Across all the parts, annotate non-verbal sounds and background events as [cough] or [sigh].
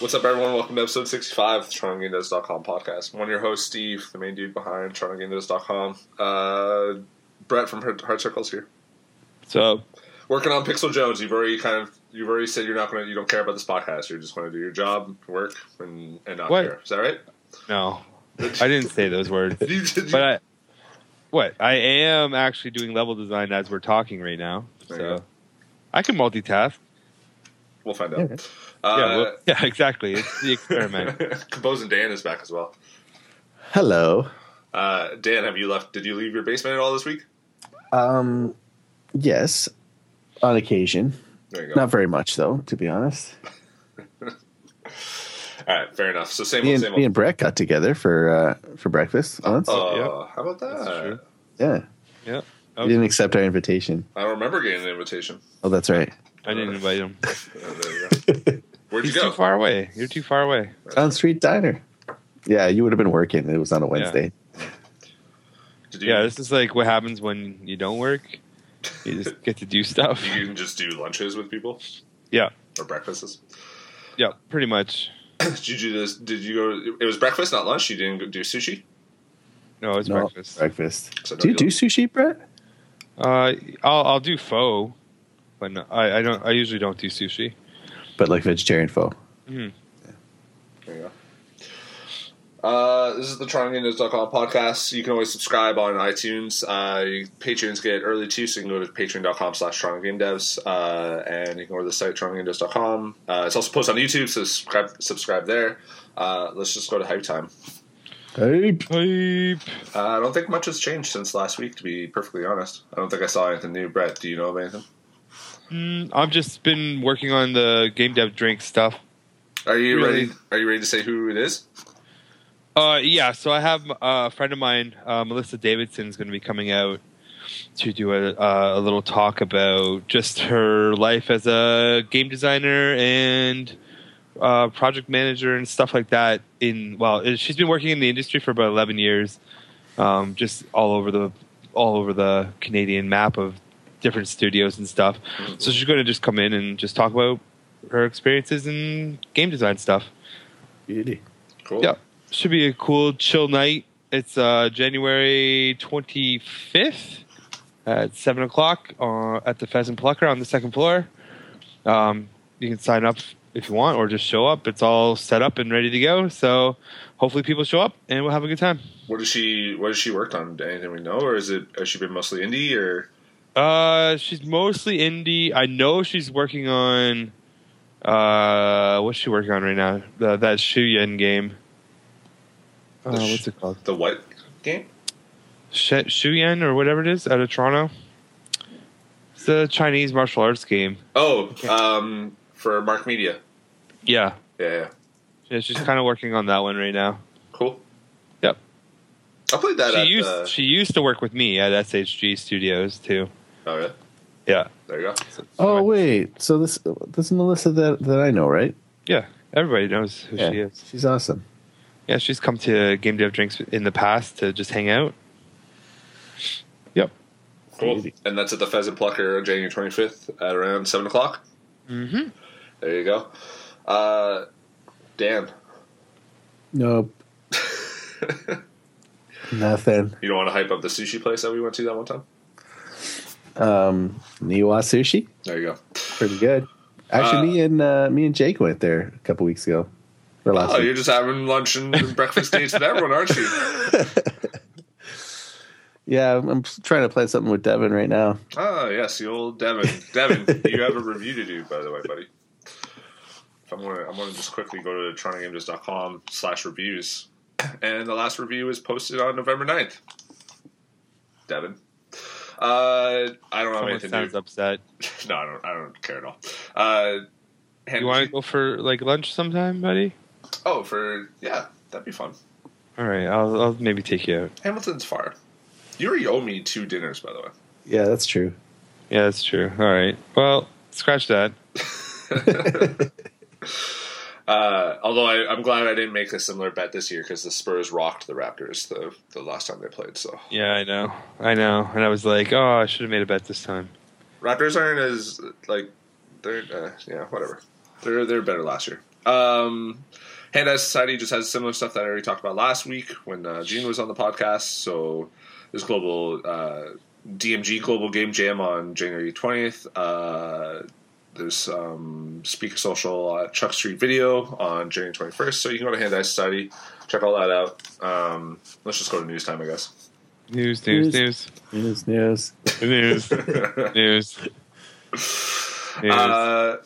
What's up, everyone? Welcome to episode 65 of the TorontoGameDevs.com podcast. I'm your hosts, Steve, the main dude behind TorontoGameDevs.com. Uh, Brett from Hard Circles here. So Working on Pixel Jones. You've already kind of you've already said you're not going to you don't care about this podcast. You're just going to do your job, work, and, and not What? care. Is that right? No, I didn't say those words. [laughs] You- you- But I, what I am actually doing level design as we're talking right now, There so go. I can multitask. we'll find out. yeah, Uh, well, [laughs] yeah, exactly. It's the experiment. [laughs] Composing Dan is back as well. Hello. Uh, Dan, have you left? Did you leave your basement at all this week? Um, yes, on occasion. There you go. Not very much, though, to be honest. All right, fair enough. So same Me old, and, same me old. and Brett got together for uh, for breakfast once. Uh, Yep. How about That's that? true. yeah, Yeah, he didn't accept our invitation. I don't remember getting an invitation. Oh, that's right. I didn't invite him. Uh, [laughs] there you go. [laughs] Where'd you go? too far away. You're too far away. On Street Diner. Yeah, you would have been working. It was on a Wednesday. Did you, Yeah, this is like what happens when you don't work. You just get to do [laughs] stuff. you can just do lunches with people Yeah, or breakfasts. yeah, pretty much. Did you do this? Did you go? It was breakfast, not lunch. You didn't do sushi. No, it's No, breakfast. Breakfast. So Do you don't sushi, Brett? Uh, I'll I'll do pho, but no, I, I don't. I usually don't do sushi. But like vegetarian pho. Mhm. There you go. Uh, this is the TorontoGameDevs.com podcast. You can always subscribe on iTunes. Uh, patrons get early too, so you can go to patreon.com slash TorontoGameDevs, uh, and you can go to the site TorontoGameDevs.com. Uh, it's also posted on YouTube, so subscribe, subscribe there. Uh, let's just go to hype time. Hey. Hype. Uh, I don't think much has changed since last week, to be perfectly honest. I don't think I saw anything new. Brett, do you know of anything? Mm, I've just been working on the game dev drink stuff. Are you Really? ready? Are you ready to say who it is? Uh, yeah. So I have uh, a friend of mine, uh, Melissa Davidson, is going to be coming out to do a, uh, a little talk about just her life as a game designer and uh, project manager and stuff like that. In well, she's been working in the industry for about eleven years, um, just all over the all over the Canadian map of different studios and stuff. So she's going to just come in and just talk about her experiences in game design stuff. Beauty. Cool. Yeah. Should be a cool, chill night. It's uh, January 25th at 7 o'clock uh, at the Pheasant Plucker on the second floor. Um, you can sign up if you want or just show up. It's all set up and ready to go. So hopefully people show up and we'll have a good time. What has she? What has she worked on? Anything we know, or is it? Has she been mostly indie, or Uh, she's mostly indie. I know she's working on. Uh, what's she working on right now? The, that Shuyan game. Uh, sh- what's it called? the what game? Sh- Shuyan or whatever it is out of Toronto. It's a Chinese martial arts game. Oh, um, for Mark Media. Yeah, Yeah, yeah. yeah she's kind of working on that one right now. Cool. Yep. I played that She at. used uh, she used to work with me at SHG Studios too. oh yeah. Yeah. There you go. So- Oh wait, so this this is Melissa that that I know, right? yeah. Everybody knows who she is. she's awesome. Yeah, she's come to Game Dev Drinks in the past to just hang out. Yep. Cool. Beauty. And that's at the Pheasant Plucker on January twenty fifth at around seven o'clock. Mm-hmm. There you go. Uh, Dan, Nope, [laughs] nothing. you don't want to hype up the sushi place that we went to that one time? Um, Niwa sushi, There you go. pretty good. Actually, Uh, me and uh, me and Jake went there a couple weeks ago. Or last Oh, week. you're just having lunch and breakfast dates with everyone, aren't you? [laughs] Yeah, I'm I'm trying to plan something with Devin right now. Oh, yes, the old Devin. Devin, you have a review to do, by the way, buddy. If I'm gonna, I'm gonna just quickly go to TorontoGameDevs.com slash reviews, and the last review is posted on November 9th. Devin, uh, I don't have Someone anything sounds to. upset. [laughs] No, I don't. I don't care at all. Uh, Ham- You want to go for like lunch sometime, buddy? Oh, for yeah, that'd be fun. All right, I'll, I'll maybe take you out. Hamilton's far. You already owe me two dinners, by the way. Yeah, that's true. Yeah, that's true. All right. Well, scratch that. [laughs] [laughs] uh, although I, I'm glad I didn't make a similar bet this year because the Spurs rocked the Raptors the the last time they played. So Yeah, I know, I know, and I was like, oh, I should have made a bet this time. Raptors aren't as like they're uh, yeah whatever they're they're better last year. Um, Hand Eye Society just has similar stuff that I already talked about last week when uh, Gene was on the podcast. So there's global uh, DMG Global Game Jam on January 20th. Uh, there's um, Speaker Social uh, Chuck Street Video on January 21st. So you can go to Hand Eye Society, check all that out. Um, let's just go to news time, I guess. News, news, news, News, news. news, news. [laughs] news. Uh,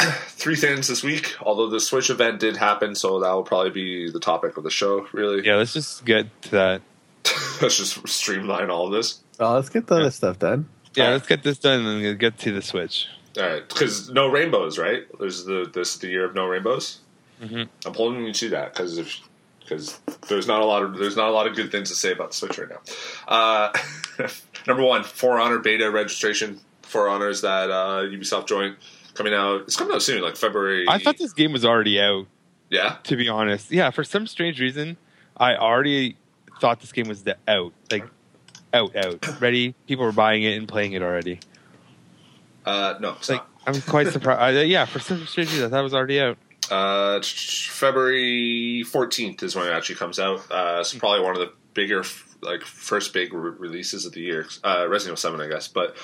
[clears throat] three things this week. Although the Switch event did happen, so that will probably be the topic of the show. Really, yeah, let's just get to that. [laughs] let's just streamline all of this. Oh, let's get the other stuff done. Yeah, let's get this done and then get to the Switch. All right, because no rainbows, right? There's the this is the year of no rainbows. Mhm. I'm holding you to that because if because there's not a lot of there's not a lot of good things to say about the Switch right now. Uh, [laughs] number one, For Honor beta registration. For Honors that uh, Ubisoft joint coming out. It's coming out soon, like February. I thought this game was already out. yeah. To be honest, yeah, for some strange reason, I already thought this game was the out, like out, out, [clears throat] ready. People were buying it and playing it already. Uh, no, it's Like not. I'm quite surprised. Uh, yeah, for some strange reason, I thought it was already out. Uh, February 14th is when it actually comes out. Uh, it's probably one of the bigger, like, first big re- releases of the year. Uh, Resident Evil 7, I guess. But,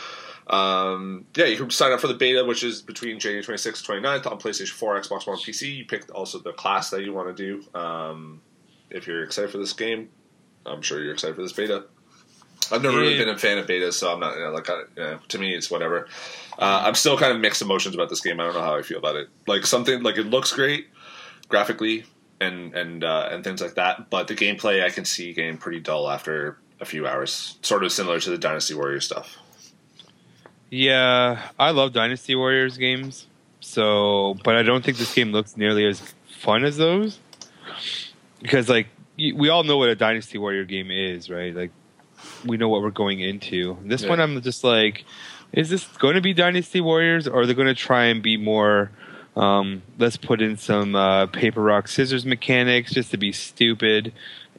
um, yeah, you can sign up for the beta, which is between January 26th and 29th on PlayStation 4, Xbox One, PC. You pick also the class that you want to do. Um, if you're excited for this game, I'm sure you're excited for this beta. I've never really been a fan of betas, so I'm not, you know, like, I, you know, to me, it's whatever. Uh, I'm still kind of mixed emotions about this game. I don't know how I feel about it. Like something like it looks great graphically and and uh, and things like that, but the gameplay I can see getting pretty dull after a few hours. Sort of similar to the Dynasty Warrior stuff. Yeah, I love Dynasty Warriors games. So, but I don't think this game looks nearly as fun as those. Because, like, we all know what a Dynasty Warrior game is, right? Like, we know what we're going into. This Yeah. one, I'm just like, is this going to be Dynasty Warriors, or are they going to try and be more? Um, let's put in some uh, paper rock scissors mechanics just to be stupid,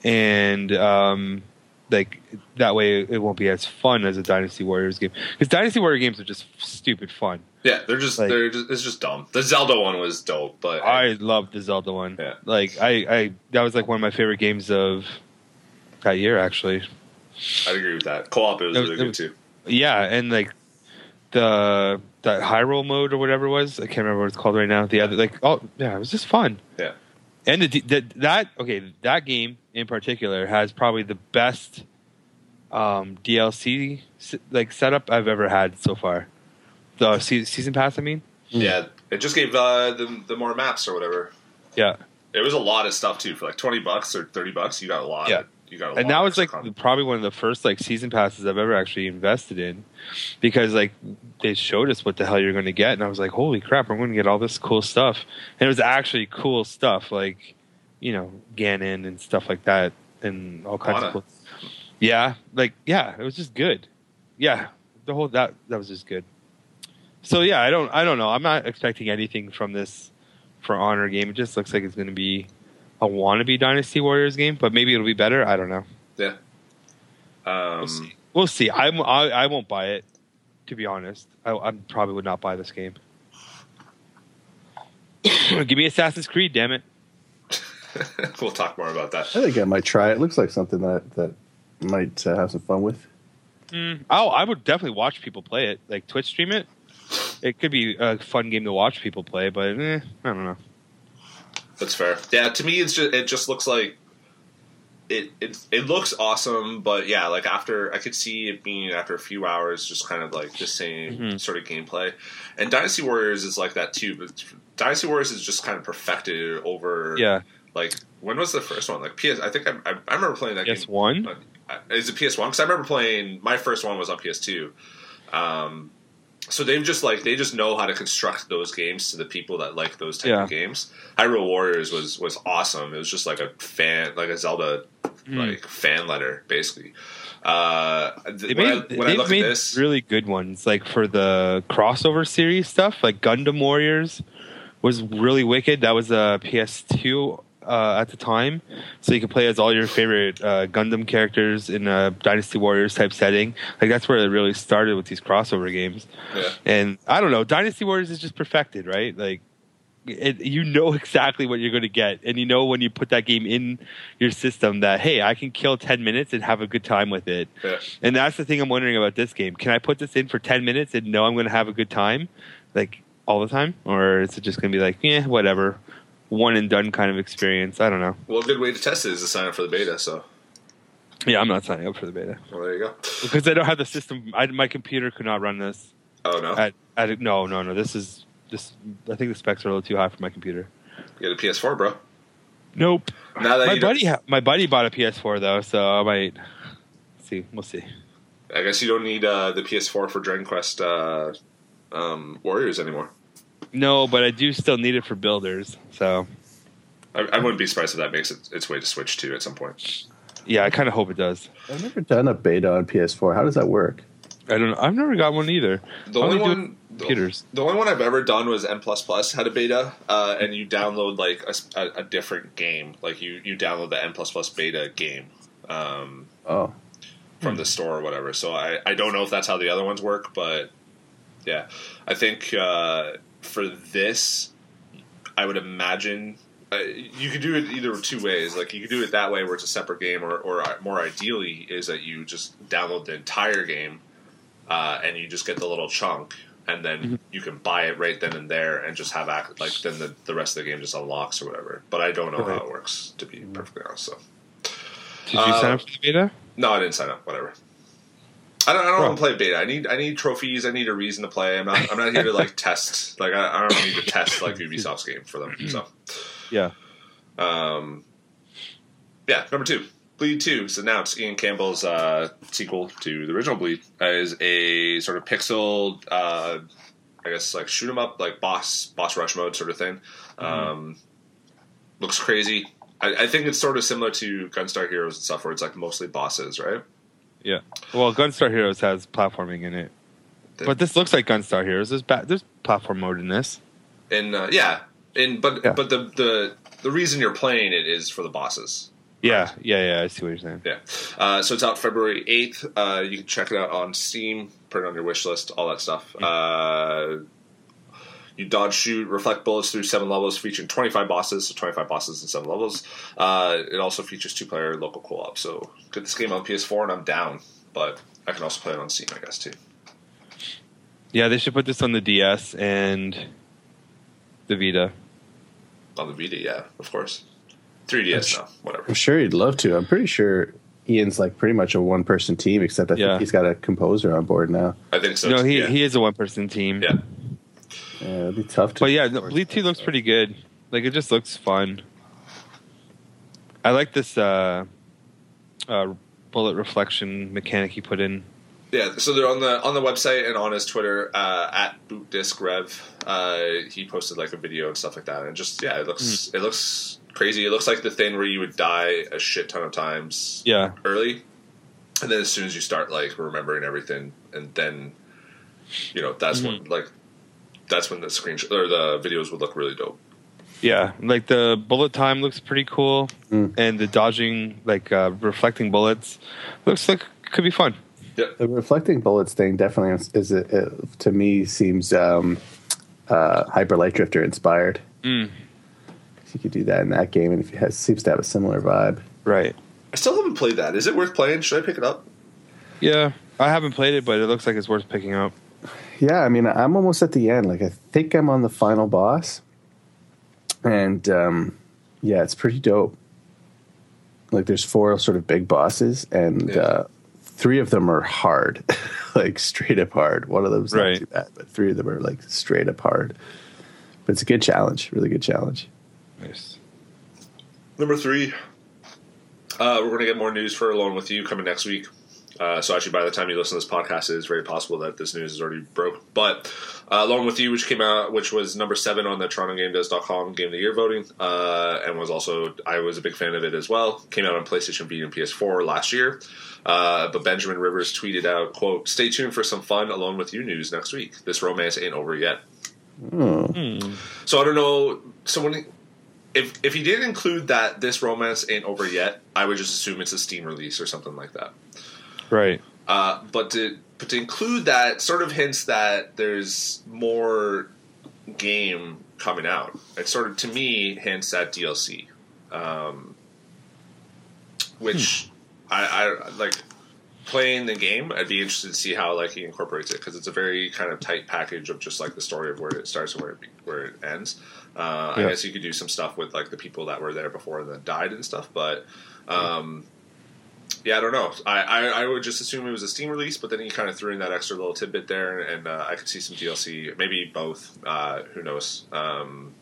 and um, like that way it won't be as fun as a Dynasty Warriors game. Because Dynasty Warrior games are just stupid fun. Yeah, they're just Like- they're just, it's just dumb. The Zelda one was dope, but I love the Zelda one. Yeah. Like I, I that was like one of my favorite games of that year actually. I'd agree with that. Co-op it was was- really good was- too. Yeah, and like the that Hyrule mode or whatever it was, I can't remember what it's called right now. The other like oh yeah, it was just fun. Yeah. And the, the, that okay, that game in particular has probably the best um, DLC like setup I've ever had so far. The se- season pass, I mean. Yeah, it just gave uh, the the more maps or whatever. Yeah, It was a lot of stuff too for like twenty bucks or thirty bucks. You got a lot. Yeah. You got and that was like content. probably one of the first like season passes I've ever actually invested in, because like they showed us what the hell you're going to get, and I was like, holy crap, I'm going to get all this cool stuff, and it was actually cool stuff, like you know Ganon and stuff like that, and all kinds Lana. of cool. Yeah, like yeah, it was just good. Yeah, the whole that that was just good. So yeah, I don't I don't know. I'm not expecting anything from this for Honor game. It just looks like it's going to be a wannabe Dynasty Warriors game, but maybe it'll be better. I don't know. yeah. Um, We'll see. We'll see. I, I, I won't buy it. To be honest, I, I probably would not buy this game. [coughs] Give me Assassin's Creed, damn it! [laughs] we'll talk more about that. I think I might try it. It looks like something that that might uh, have some fun with. Mm, oh, I would definitely watch people play it, like Twitch stream it. It could be a fun game to watch people play, but eh, I don't know. That's fair. Yeah, to me, it's just it just looks like it it it looks awesome, but yeah, like after I could see it being after a few hours, just kind of like the same Mhm. sort of gameplay. And Dynasty Warriors is like that too, but Dynasty Warriors is just kind of perfected over. Yeah, Like when was the first one? Like PS. I think I, I, I remember playing that PS game. One. Uh, Is it PS One? Because I remember playing. My first one was on PS Two. Um, so they've just like they just know how to construct those games to the people that like those type Yeah. of games. Hyrule Warriors was was awesome. It was just like a fan, like a Zelda Mm. like fan letter, basically. Uh, th- They made, I they've made at this, really good ones, like for the crossover series stuff, like Gundam Warriors. was really wicked. That was a PS2 uh, at the time, so you could play as all your favorite uh, Gundam characters in a Dynasty Warriors type setting. Like that's where it really started with these crossover games. Yeah. And I don't know, Dynasty Warriors is just perfected, right? Like, it, you know [laughs] exactly what you're going to get, and you know when you put that game in your system that hey, I can kill ten minutes and have a good time with it. Yeah. And that's the thing I'm wondering about this game. Can I put this in for ten minutes and know I'm going to have a good time, like all the time, or is it just going to be like, yeah, whatever, one and done kind of experience? I don't know. Well, a good way to test it is to sign up for the beta. So, Yeah, I'm not signing up for the beta well, there you go. because I don't have the system. I, my computer could not run this. Oh no, At, at no, no, no. This is this. I think the specs are a little too high for my computer. you got a PS4, bro. Nope. Now that my buddy, ha- my buddy bought a PS4 though, so I might see. We'll see. I guess you don't need uh, the PS4 for Dragon Quest uh, um, Warriors anymore. No, but I do still need it for builders. So I, I wouldn't be surprised if that makes it, its way to Switch too at some point. yeah, I kind of hope it does. I've never done a beta on PS4. How does that work? I don't. know. I've never got one either. The I only one, with computers. The only one I've ever done was N plus plus had a beta, uh, and you download like a different game. Like you you download the N plus plus beta game um, Oh, from the store or whatever. So I I don't know if that's how the other ones work, but yeah, I think uh, for this, I would imagine. Uh, you could do it either two ways. Like you could do it that way, where it's a separate game, or, or uh, more ideally is that you just download the entire game, uh, and you just get the little chunk, and then you can buy it right then and there, and just have ac- like then the, the rest of the game just unlocks or whatever. But I don't know how it works to be perfectly honest. So Did you Uh, sign up for the beta? no, I didn't sign up. Whatever. I don't. I don't want to play beta. I need. I need trophies. I need a reason to play. I'm not. I'm not here to like [laughs] test. Like I, I don't need to test like Ubisoft's game for them. So, Yeah. um, yeah. Number two, Bleed Two is announced. Ian Campbell's uh, sequel to the original Bleed uh, is a sort of pixel. Uh, I guess like shoot 'em up, like boss boss rush mode sort of thing. Um, looks crazy. I, I think it's sort of similar to Gunstar Heroes and stuff, where it's like mostly bosses, right? Yeah. Well, Gunstar Heroes has platforming in it, The- but this looks like Gunstar Heroes. There's ba- there's platform mode in this. and uh, yeah, and but Yeah. but the the the reason you're playing it is for the bosses. Yeah. Yeah. Yeah. I see what you're saying. Yeah, uh, so it's out February eighth. Uh, you can check it out on Steam, put it on your wish list, all that stuff. Uh, you dodge, shoot, reflect bullets through seven levels, featuring 25 bosses, so 25 bosses in seven levels. Uh, it also features two player local co op. So get this game on PS4, and I'm down. But I can also play it on Steam, I guess too. Yeah, they should put this on the DS and the Vita. On the Vita, yeah, of course. 3DS now, whatever. I'm sure he'd love to. I'm pretty sure Ian's like pretty much a one person team, except I Yeah. think he's got a composer on board now. I think so. no, he yeah. he is a one person team. yeah. Yeah, it'd be tough to. But yeah, no, Bleed Two looks pretty good. Like it just looks fun. I like this uh, uh, bullet reflection mechanic he put in. Yeah, so they're on the on the website and on his Twitter uh, at bootdiskrev. Uh, he posted like a video and stuff like that, and just yeah, it looks Hmm. it looks crazy. It looks like the thing where you would die a shit ton of times Yeah, early, and then as soon as you start like remembering everything, and then you know that's when Mm-hmm. like that's when the screenshot or the videos would look really dope. yeah. Like the bullet time looks pretty cool, Mm. and the dodging, like uh, reflecting bullets, looks like could be fun. the reflecting bullets thing definitely is, is it, it, to me seems um, uh, Hyper Light Drifter inspired. Mm. You could do that in that game, and it has, seems to have a similar vibe. Right. I still haven't played that. Is it worth playing? Should I pick it up? Yeah, I haven't played it, but it looks like it's worth picking up. Yeah, I mean, I'm almost at the end. Like, I think I'm on the final boss, and um, yeah, it's pretty dope. Like, there's four sort of big bosses, and Yeah. uh, three of them are hard, [laughs] like straight up hard. One of them's Right. not too bad, but three of them are like straight up hard. But it's a good challenge, really good challenge. Nice. Number three, uh, we're going to get more news for Alone with You coming next week. Uh, so actually, by the time you listen to this podcast, it is very possible that this news is already broke. But uh, Alone with You, which came out, which was number seven on the TorontoGameDev.com Game of the Year voting, uh, and was also I was a big fan of it as well. Came out on PlayStation Vita and PS4 last year. Uh, but Benjamin Rivers tweeted out, "quote Stay tuned for some fun Alone with You news next week. This romance ain't over yet." Hmm. So I don't know. So when if if he did include that this romance ain't over yet, I would just assume it's a Steam release or something like that. Right. Uh, but to but to include that sort of hints that there's more game coming out. It sort of to me hints at DLC, um, which I, I like playing the game. I'd be interested to see how like he incorporates it because it's a very kind of tight package of just like the story of where it starts and where it be, where it ends. Uh, I guess you could do some stuff with like the people that were there before and then died and stuff, but. Um, yeah, I don't know. I, I, I would just assume it was a Steam release, but then he kind of threw in that extra little tidbit there, and uh, I could see some DLC, maybe both. Uh, who knows? Um,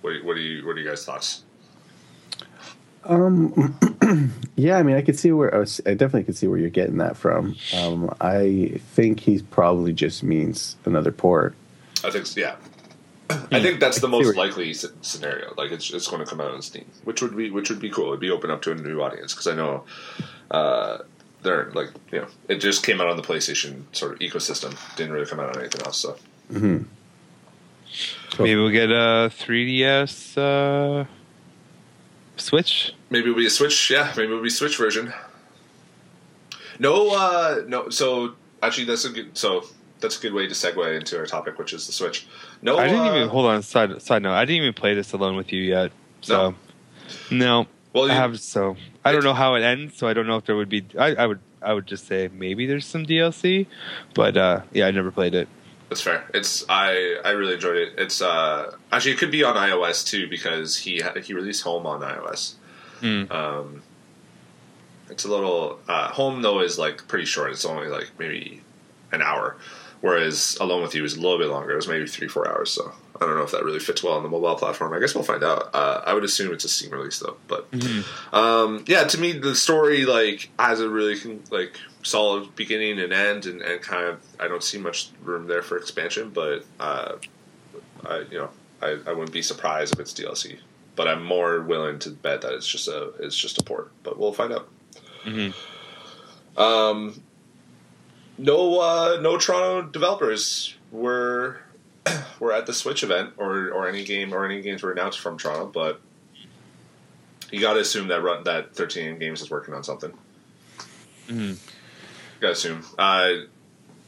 what, do you- what do you what are you guys' thoughts? Um, [clears throat] yeah, I mean, I could see where I, was, I definitely could see where you're getting that from. Um, I think he probably just means another port. I think so, yeah. [clears throat] I think that's the I most likely scenario. Like it's it's going to come out on Steam, which would be which would be cool. It'd be open up to a new audience because I know uh, they're like you know it just came out on the PlayStation sort of ecosystem. Didn't really come out on anything else. So Cool. Maybe we'll get a 3DS uh, Switch. maybe it'll be a Switch. Yeah, maybe it'll be Switch version. No, uh, no. So actually, that's a good. So that's a good way to segue into our topic, which is the Switch. No, I didn't uh, even hold on. Side side note, I didn't even play this alone with you yet. So no, Well, I have. So I don't know how it ends. So I don't know if there would be. I, I would. I would just say maybe there's some DLC, but uh, yeah, I never played it. That's fair. It's I I really enjoyed it. It's uh actually it could be on iOS too because he he released Home on iOS. Hmm. Um, it's a little uh, Home though is like pretty short. It's only like maybe an hour, whereas Alone with You is a little bit longer. It was maybe three four hours. So I don't know if that really fits well on the mobile platform. I guess we'll find out. Uh, I would assume it's a Steam release though. But um, yeah, to me the story like has a really like solid beginning and end, and, and kind of I don't see much room there for expansion. But uh, I you know I, I wouldn't be surprised if it's DLC. But I'm more willing to bet that it's just a it's just a port. But we'll find out. Mhm. Um, no, uh, no Toronto developers were [clears throat] were at the Switch event or or any game or any games were announced from Toronto, but you got to assume that run, that 13 Games is working on something. Mhm. Got to assume. Uh,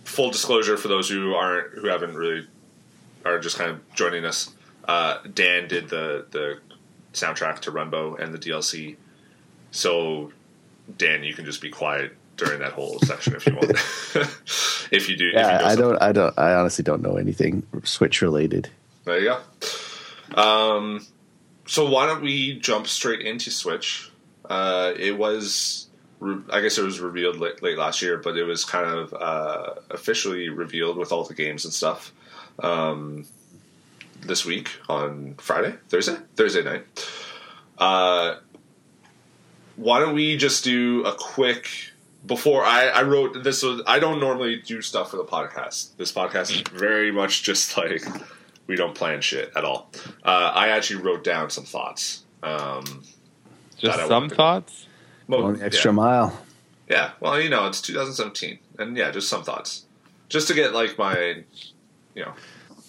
full disclosure for those who aren't who haven't really are just kind of joining us. Uh, Dan did the the soundtrack to Runbow and the DLC, so Dan, you can just be quiet during that whole section if you want. [laughs] [laughs] if you do, you Yeah, know I don't, I don't, I honestly don't know anything Switch related. There you go. Um, so why don't we jump straight into Switch? Uh, it was, I guess it was revealed late, late last year, but it was kind of uh, officially revealed with all the games and stuff um, this week on Friday, Thursday, Thursday night. Uh, why don't we just do a quick before I, I wrote this was I don't normally do stuff for the podcast. This podcast is very much just like we don't plan shit at all. Uh, I actually wrote down some thoughts. Um, Just some thoughts. mo- Going the extra yeah. mile. Yeah, well, you know, it's 2017, and yeah, just some thoughts, just to get like my, you know.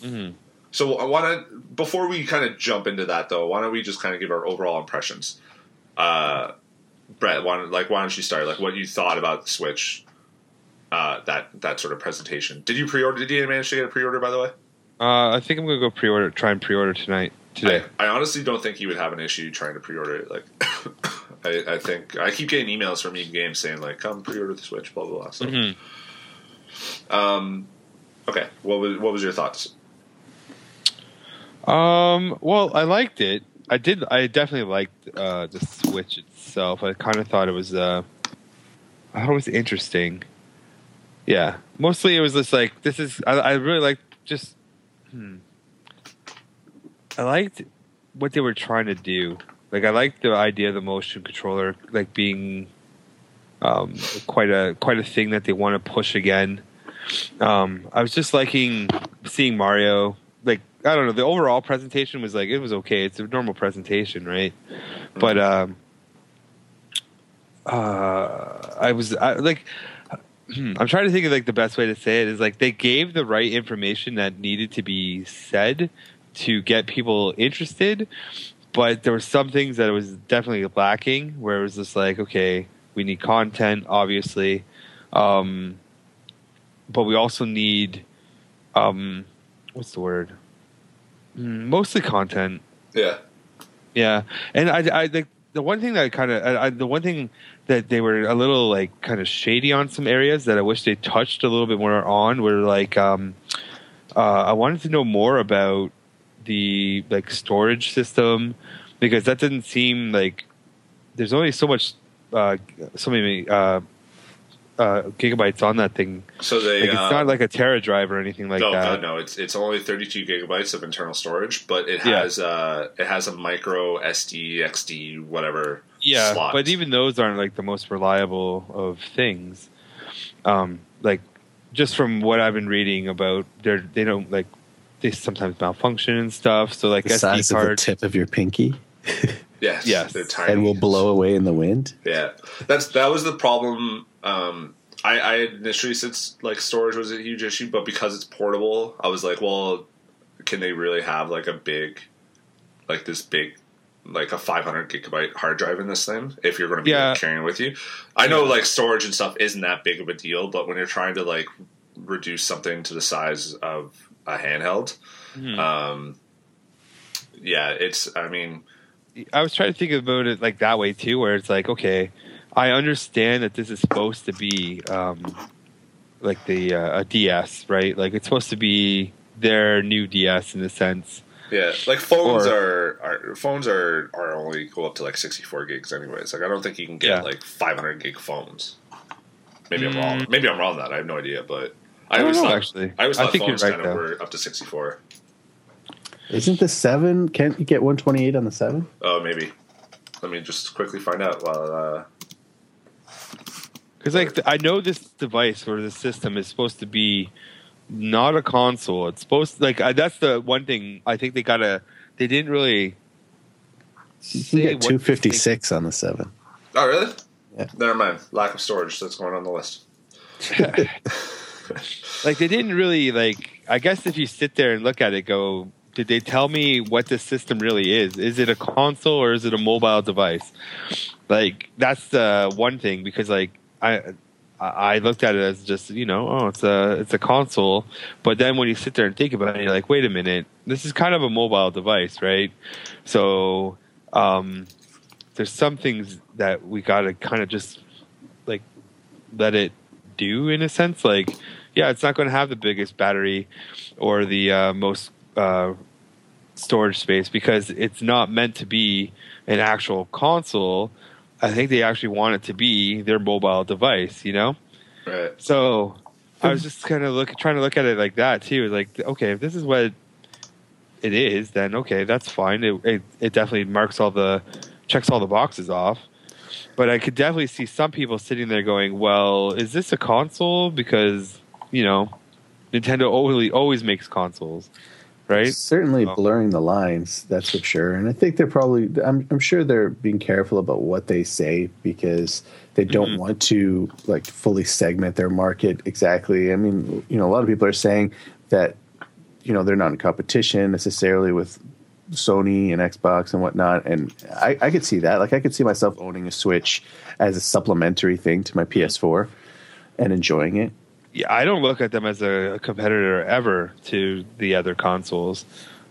Mhm. So I want to before we kind of jump into that though, why don't we just kind of give our overall impressions? Uh, Brett, why don't, like why don't you start? Like what you thought about the Switch? Uh, that that sort of presentation. Did you pre-order? Did you manage to get a pre-order? By the way, Uh, I think I'm gonna go pre-order. Try and pre-order tonight. Today. I, I honestly don't think you would have an issue trying to pre-order it. Like, [coughs] I, I think I keep getting emails from EB Games saying like, "Come pre-order the Switch," blah blah blah. So, Mhm. um, okay, what was what was your thoughts? Um. Well, I liked it. I did. I definitely liked uh, the Switch itself. I kind of thought it was. Uh, I thought it was interesting. Yeah. Mostly, it was just like this is. I, I really liked just. Hmm. I liked what they were trying to do. Like I liked the idea of the motion controller, like being um, quite a quite a thing that they want to push again. Um, I was just liking seeing Mario. Like I don't know, the overall presentation was like it was okay. It's a normal presentation, right? But um, uh, I was I, like, I'm trying to think of like the best way to say it is like they gave the right information that needed to be said to get people interested, but there were some things that it was definitely lacking where it was just like, okay, we need content, obviously, um, but we also need, um, what's the word? Mm, Mostly content. Yeah. Yeah, and I, I think the one thing that kind of, the one thing that they were a little like kind of shady on some areas that I wish they touched a little bit more on were like, um, uh, I wanted to know more about the like storage system because that didn't seem like there's only so much, uh, so many uh, uh, gigabytes on that thing. So they. Like, it's uh, not like a Tera drive or anything like no, that. God, no. It's it's only 32 gigabytes of internal storage, but it Yeah. has uh it has a micro SD, XD, whatever. Yeah slot. but even those aren't like the most reliable of things um like just from what i've been reading about they're they don't like they sometimes malfunction and stuff so like The sd size of the tip of your pinky [laughs] Yes, Yes. they're tiny and will blow away in the wind. Yeah, that's that was the problem. Um, I, I initially said like storage was a huge issue, but because it's portable, I was like, well, can they really have like a big, like this big, like a 500 gigabyte hard drive in this thing if you're going to be Yeah. like, carrying it with you? I know like storage and stuff isn't that big of a deal, but when you're trying to like reduce something to the size of a handheld, Hmm. um, yeah, it's. I mean, i was trying to think about it like that way too where it's like okay i understand that this is supposed to be um like the uh, a ds right like it's supposed to be their new ds in a sense Yeah, like phones Or- are, are phones are are only go up to like sixty four gigs anyways. Like I don't think you can get Yeah. like five hundred gig phones. Maybe I'm Mm. wrong. Maybe I'm wrong on that. I have no idea, but I I, don't always know, thought actually. I always I thought think you're phones right, kind of though. were up to sixty four. Isn't the seven? Can't you get one twenty eight on the seven? Oh, maybe. Let me just quickly find out while. Uh, Because like I know this device or this system is supposed to be not a console. It's supposed like I, that's the one thing I think they gotta. They didn't really. You can say get what two they fifty think- six on the seven. oh, really? Yeah. Never mind. Lack of storage. That's going on the list. [laughs] like they didn't really like. I guess if you sit there and look at it, go. Did they tell me what this system really is? Is it a console or is it a mobile device? Like that's the one thing because like I I looked at it as just you know oh it's a it's a console, but then when you sit there and think about it, you're like wait a minute. This is kind of a mobile device right? So um, there's some things that we got to kind of just like let it do in a sense. Like yeah it's not going to have the biggest battery or the uh, most uh, storage space because it's not meant to be an actual console i think they actually want it to be their mobile device you know? Right. so i was just kind of look trying to look at it like that too. Like okay if this is what it is then okay that's fine. It, it, it definitely marks all the checks all the boxes off. But i could definitely see some people sitting there going well is this a console? Because you know nintendo always always makes consoles right Certainly Oh. blurring the lines, that's for sure. And I think they're probably, I'm, I'm sure they're being careful about what they say because they don't Mhm. want to like fully segment their market exactly. I mean, you know, a lot of people are saying that, you know, they're not in competition necessarily with Sony and Xbox and whatnot. And I, I could see that. Like, I could see myself owning a Switch as a supplementary thing to my PS4 and enjoying it. I don't look at them as a competitor ever to the other consoles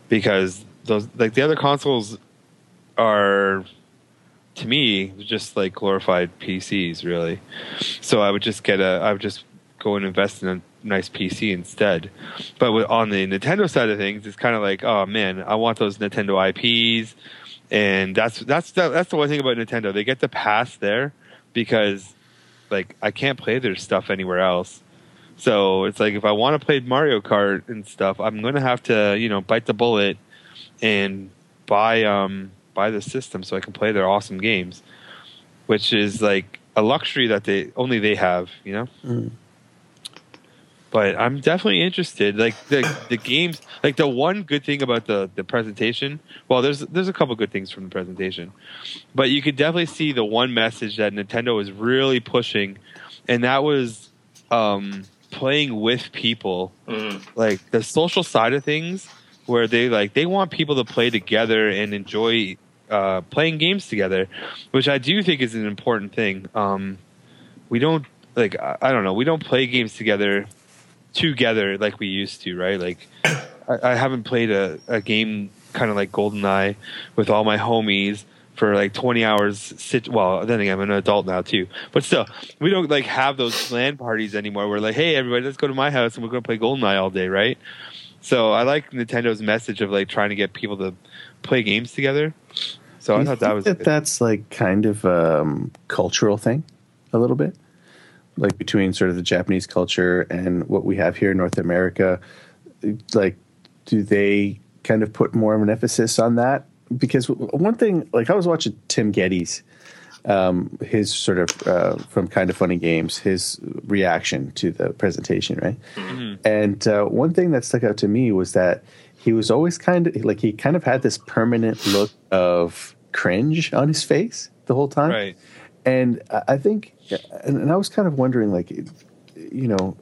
because those like the other consoles are to me just like glorified PCs really. So I would just get a I would just go and invest in a nice PC instead. But with, on the Nintendo side of things, it's kind of like, oh man, I want those Nintendo IPs, and that's that's the, that's the one thing about Nintendo. They get the pass there because like I can't play their stuff anywhere else. So it's like if I want to play Mario Kart and stuff, I'm gonna have to you know bite the bullet and buy um buy the system so I can play their awesome games, which is like a luxury that they only they have, you know. Mm. But I'm definitely interested. Like the the games, like the one good thing about the the presentation. Well, there's there's a couple good things from the presentation, but you could definitely see the one message that Nintendo was really pushing, and that was um, playing with people, Mhm. like the social side of things, where they like they want people to play together and enjoy uh, playing games together, which I do think is an important thing. Um, we don't like I, I don't know we don't play games together together like we used to, right? Like [coughs] I, I haven't played a, a game kind of like GoldenEye with all my homies for like 20 hours sit well then again i'm an adult now too but still we don't like have those LAN parties anymore we're like hey everybody let's go to my house and we're going to play goldeneye all day right so i like nintendo's message of like trying to get people to play games together so i you thought that was that that's like kind of a um, cultural thing, a little bit, like between sort of the Japanese culture and what we have here in North America. Like, do they kind of put more of an emphasis on that? Because one thing, like I was watching Tim Gettys, um, his sort of uh, from Kind of Funny Games, his reaction to the presentation, right? And uh, one thing that stuck out to me was that he was always kind of like he kind of had this permanent look of cringe on his face the whole time. right And I think, and, and I was kind of wondering, like, you know,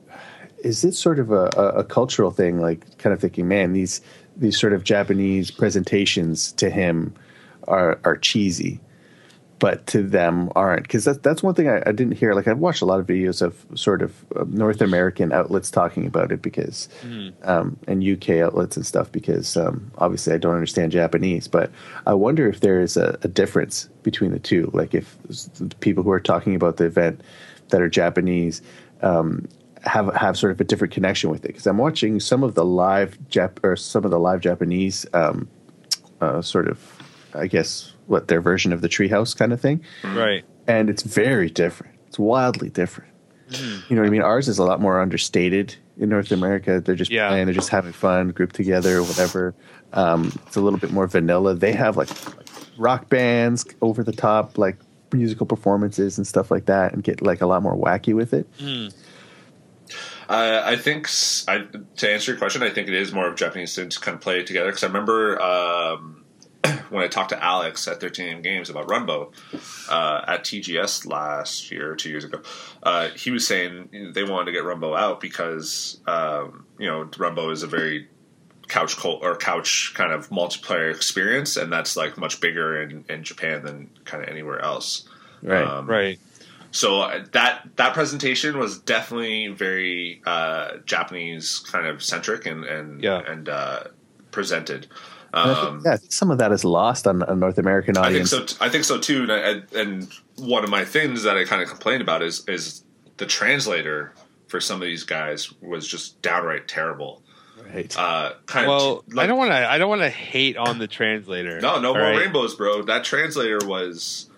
is this sort of a, a cultural thing? Like, kind of thinking, man, these these sort of Japanese presentations to him are are cheesy, but to them aren't. Because that, that's one thing I, I didn't hear. Like, I've watched a lot of videos of sort of North American outlets talking about it because, um, and UK outlets and stuff because um, obviously I don't understand Japanese. But I wonder if there is a, a difference between the two. Like, if the people who are talking about the event that are Japanese um, have have sort of a different connection with it. Because I'm watching some of the live Jap or some of the live Japanese um, uh, sort of, I guess, what their version of the treehouse kind of thing right and it's very different. It's wildly different. Mm-hmm. You know what I mean? Ours is a lot more understated in North America. They're just Yeah. playing, they're just having fun, grouped together, whatever. Um, it's a little bit more vanilla. They have like, like rock bands over the top, like musical performances and stuff like that, and get like a lot more wacky with it. Uh, I think s I to answer your question, I think it is more of Japanese to kind of play it together because I remember um, [clears throat] when I talked to Alex at 13 AM Games about Runbow uh, at TGS last year two years ago. Uh, he was saying they wanted to get Runbow out because um, you know Runbow is a very couch cult or couch kind of multiplayer experience, and that's like much bigger in, in Japan than kind of anywhere else. Right. Um, right so uh, that that presentation was definitely very uh, Japanese kind of centric and and Yeah. and uh, presented. And I Um, think, yeah, I think some of that is lost on a North American audience. I think so. T- I think so too. And, I, and one of my things that I kind of complained about is is the translator for some of these guys was just downright terrible. Right. Uh, kind well of. like- i don't want to i don't want to hate on the translator No, no more right? rainbows, bro. That translator was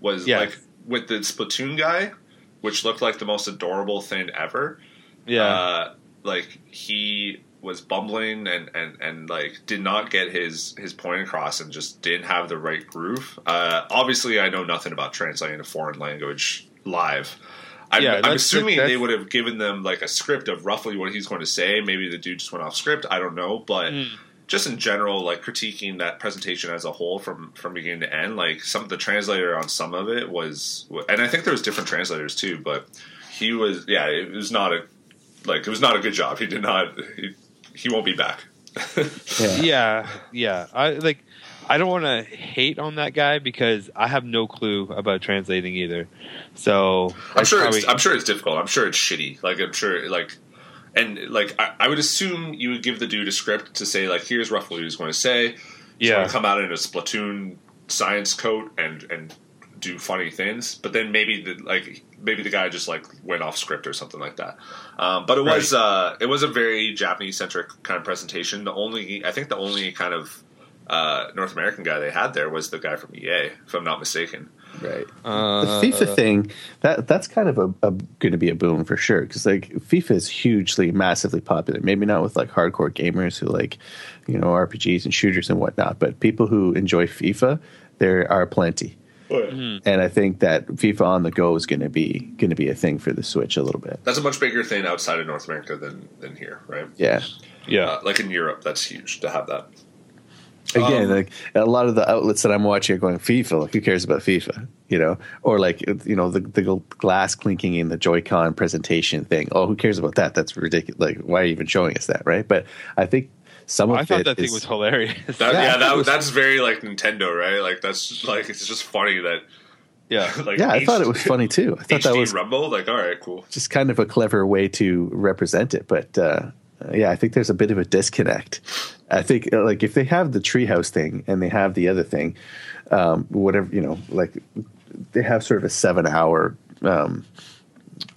was Yeah. like with the Splatoon guy, which looked like the most adorable thing ever. yeah uh, like he was bumbling and, and, and like did not get his his point across and just didn't have the right groove. Uh, obviously, I know nothing about translating a foreign language live. I'm, Yeah, I'm assuming that's- they would have given them like a script of roughly what he's going to say. Maybe the dude just went off script. I don't know, but Mm. Just in general, like critiquing that presentation as a whole from from beginning to end, like some the translator on some of it was, and I think there was different translators too, but he was, yeah, it was not a like it was not a good job. He did not. He, he won't be back. yeah. [laughs] yeah yeah i like i don't want to hate on that guy because i have no clue about translating either so I'm sure. probably- It's, I'm sure it's difficult. I'm sure it's shitty. Like I'm sure like. And like I, I would assume you would give the dude a script to say like here's roughly what he's going to say. He's Yeah. going to come out in a Splatoon science coat and and do funny things. But then maybe the like maybe the guy just like went off script or something like that. Um, but it was uh, it was a very Japanese centric kind of presentation. The only I think the only kind of uh, North American guy they had there was the guy from EA, if I'm not mistaken. Right. Uh, the FIFA thing that that's kind of a, a going to be a boom for sure because like FIFA is hugely massively popular. Maybe not with like hardcore gamers who like you know RPGs and shooters and whatnot, but people who enjoy FIFA there are plenty. Mm-hmm. And I think that FIFA on the go is going to be going to be a thing for the Switch a little bit. That's a much bigger thing outside of North America than than here, right? Yeah. yeah Uh, like in Europe, that's huge to have that. Again, Um, like a lot of the outlets that I'm watching are going FIFA. Like, who cares about FIFA? You know, or like you know the the glass clinking in the Joy-Con presentation thing. Oh, who cares about that? That's ridiculous. Like, why are you even showing us that, right? But I think some of I thought it that thing was hilarious. That, Yeah, yeah, that, was- that's very like Nintendo, right? Like that's like it's just funny that yeah. [laughs] like yeah, I H- thought it was funny too. I thought that was Rumble. Like, all right, cool. just kind of a clever way to represent it. But uh, yeah, I think there's a bit of a disconnect. I think uh, like if they have the treehouse thing and they have the other thing, um, whatever you know, like they have sort of a seven hour um,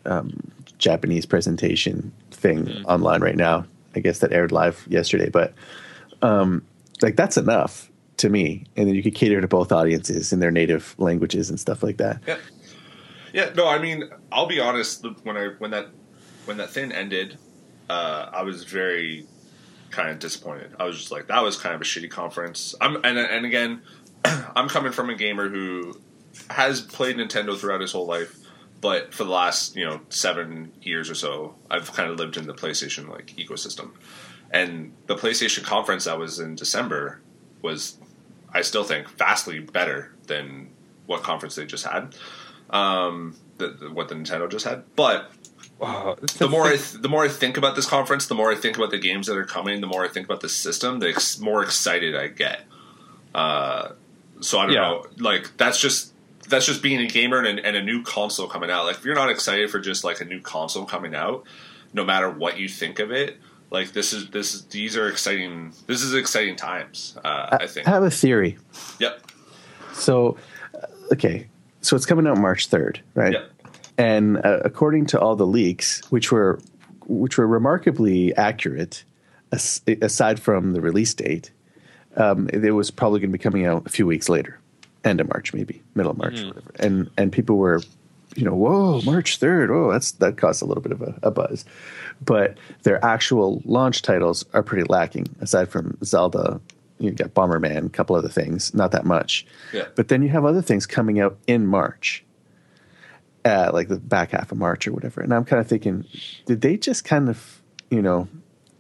um, Japanese presentation thing online right now. I guess that aired live yesterday, but um, like that's enough to me. And then you could cater to both audiences in their native languages and stuff like that. Yeah, yeah. No, I mean, I'll be honest. When I when that when that thing ended, uh, I was very kind of disappointed. I was just like, that was kind of a shitty conference. I'm and and again, [clears throat] I'm coming from a gamer who has played Nintendo throughout his whole life, but for the last you know seven years or so, I've kind of lived in the PlayStation like ecosystem. And the PlayStation conference that was in December was, I still think, vastly better than what conference they just had, um, the, the, what the Nintendo just had. But Wow. the more I th- the more I think about this conference, the more I think about the games that are coming, the more I think about the system, the ex- more excited I get. Uh, so I don't Yeah. know, like that's just that's just being a gamer and, and a new console coming out. Like if you're not excited for just like a new console coming out, no matter what you think of it, like this is this is, these are exciting. This is exciting times. Uh, I think. I have a theory. Yep. So, okay, so it's coming out March third, right? Yep. And uh, according to all the leaks, which were which were remarkably accurate, as, aside from the release date, um, it was probably going to be coming out a few weeks later, end of March, maybe middle of March, whatever. And and people were, you know, whoa, March third, oh, that's that caused a little bit of a, a buzz, but their actual launch titles are pretty lacking. Aside from Zelda, you got Bomberman, a couple other things, not that much. Yeah. But then you have other things coming out in March, uh, like the back half of March or whatever. And I'm kind of thinking, did they just kind of, you know,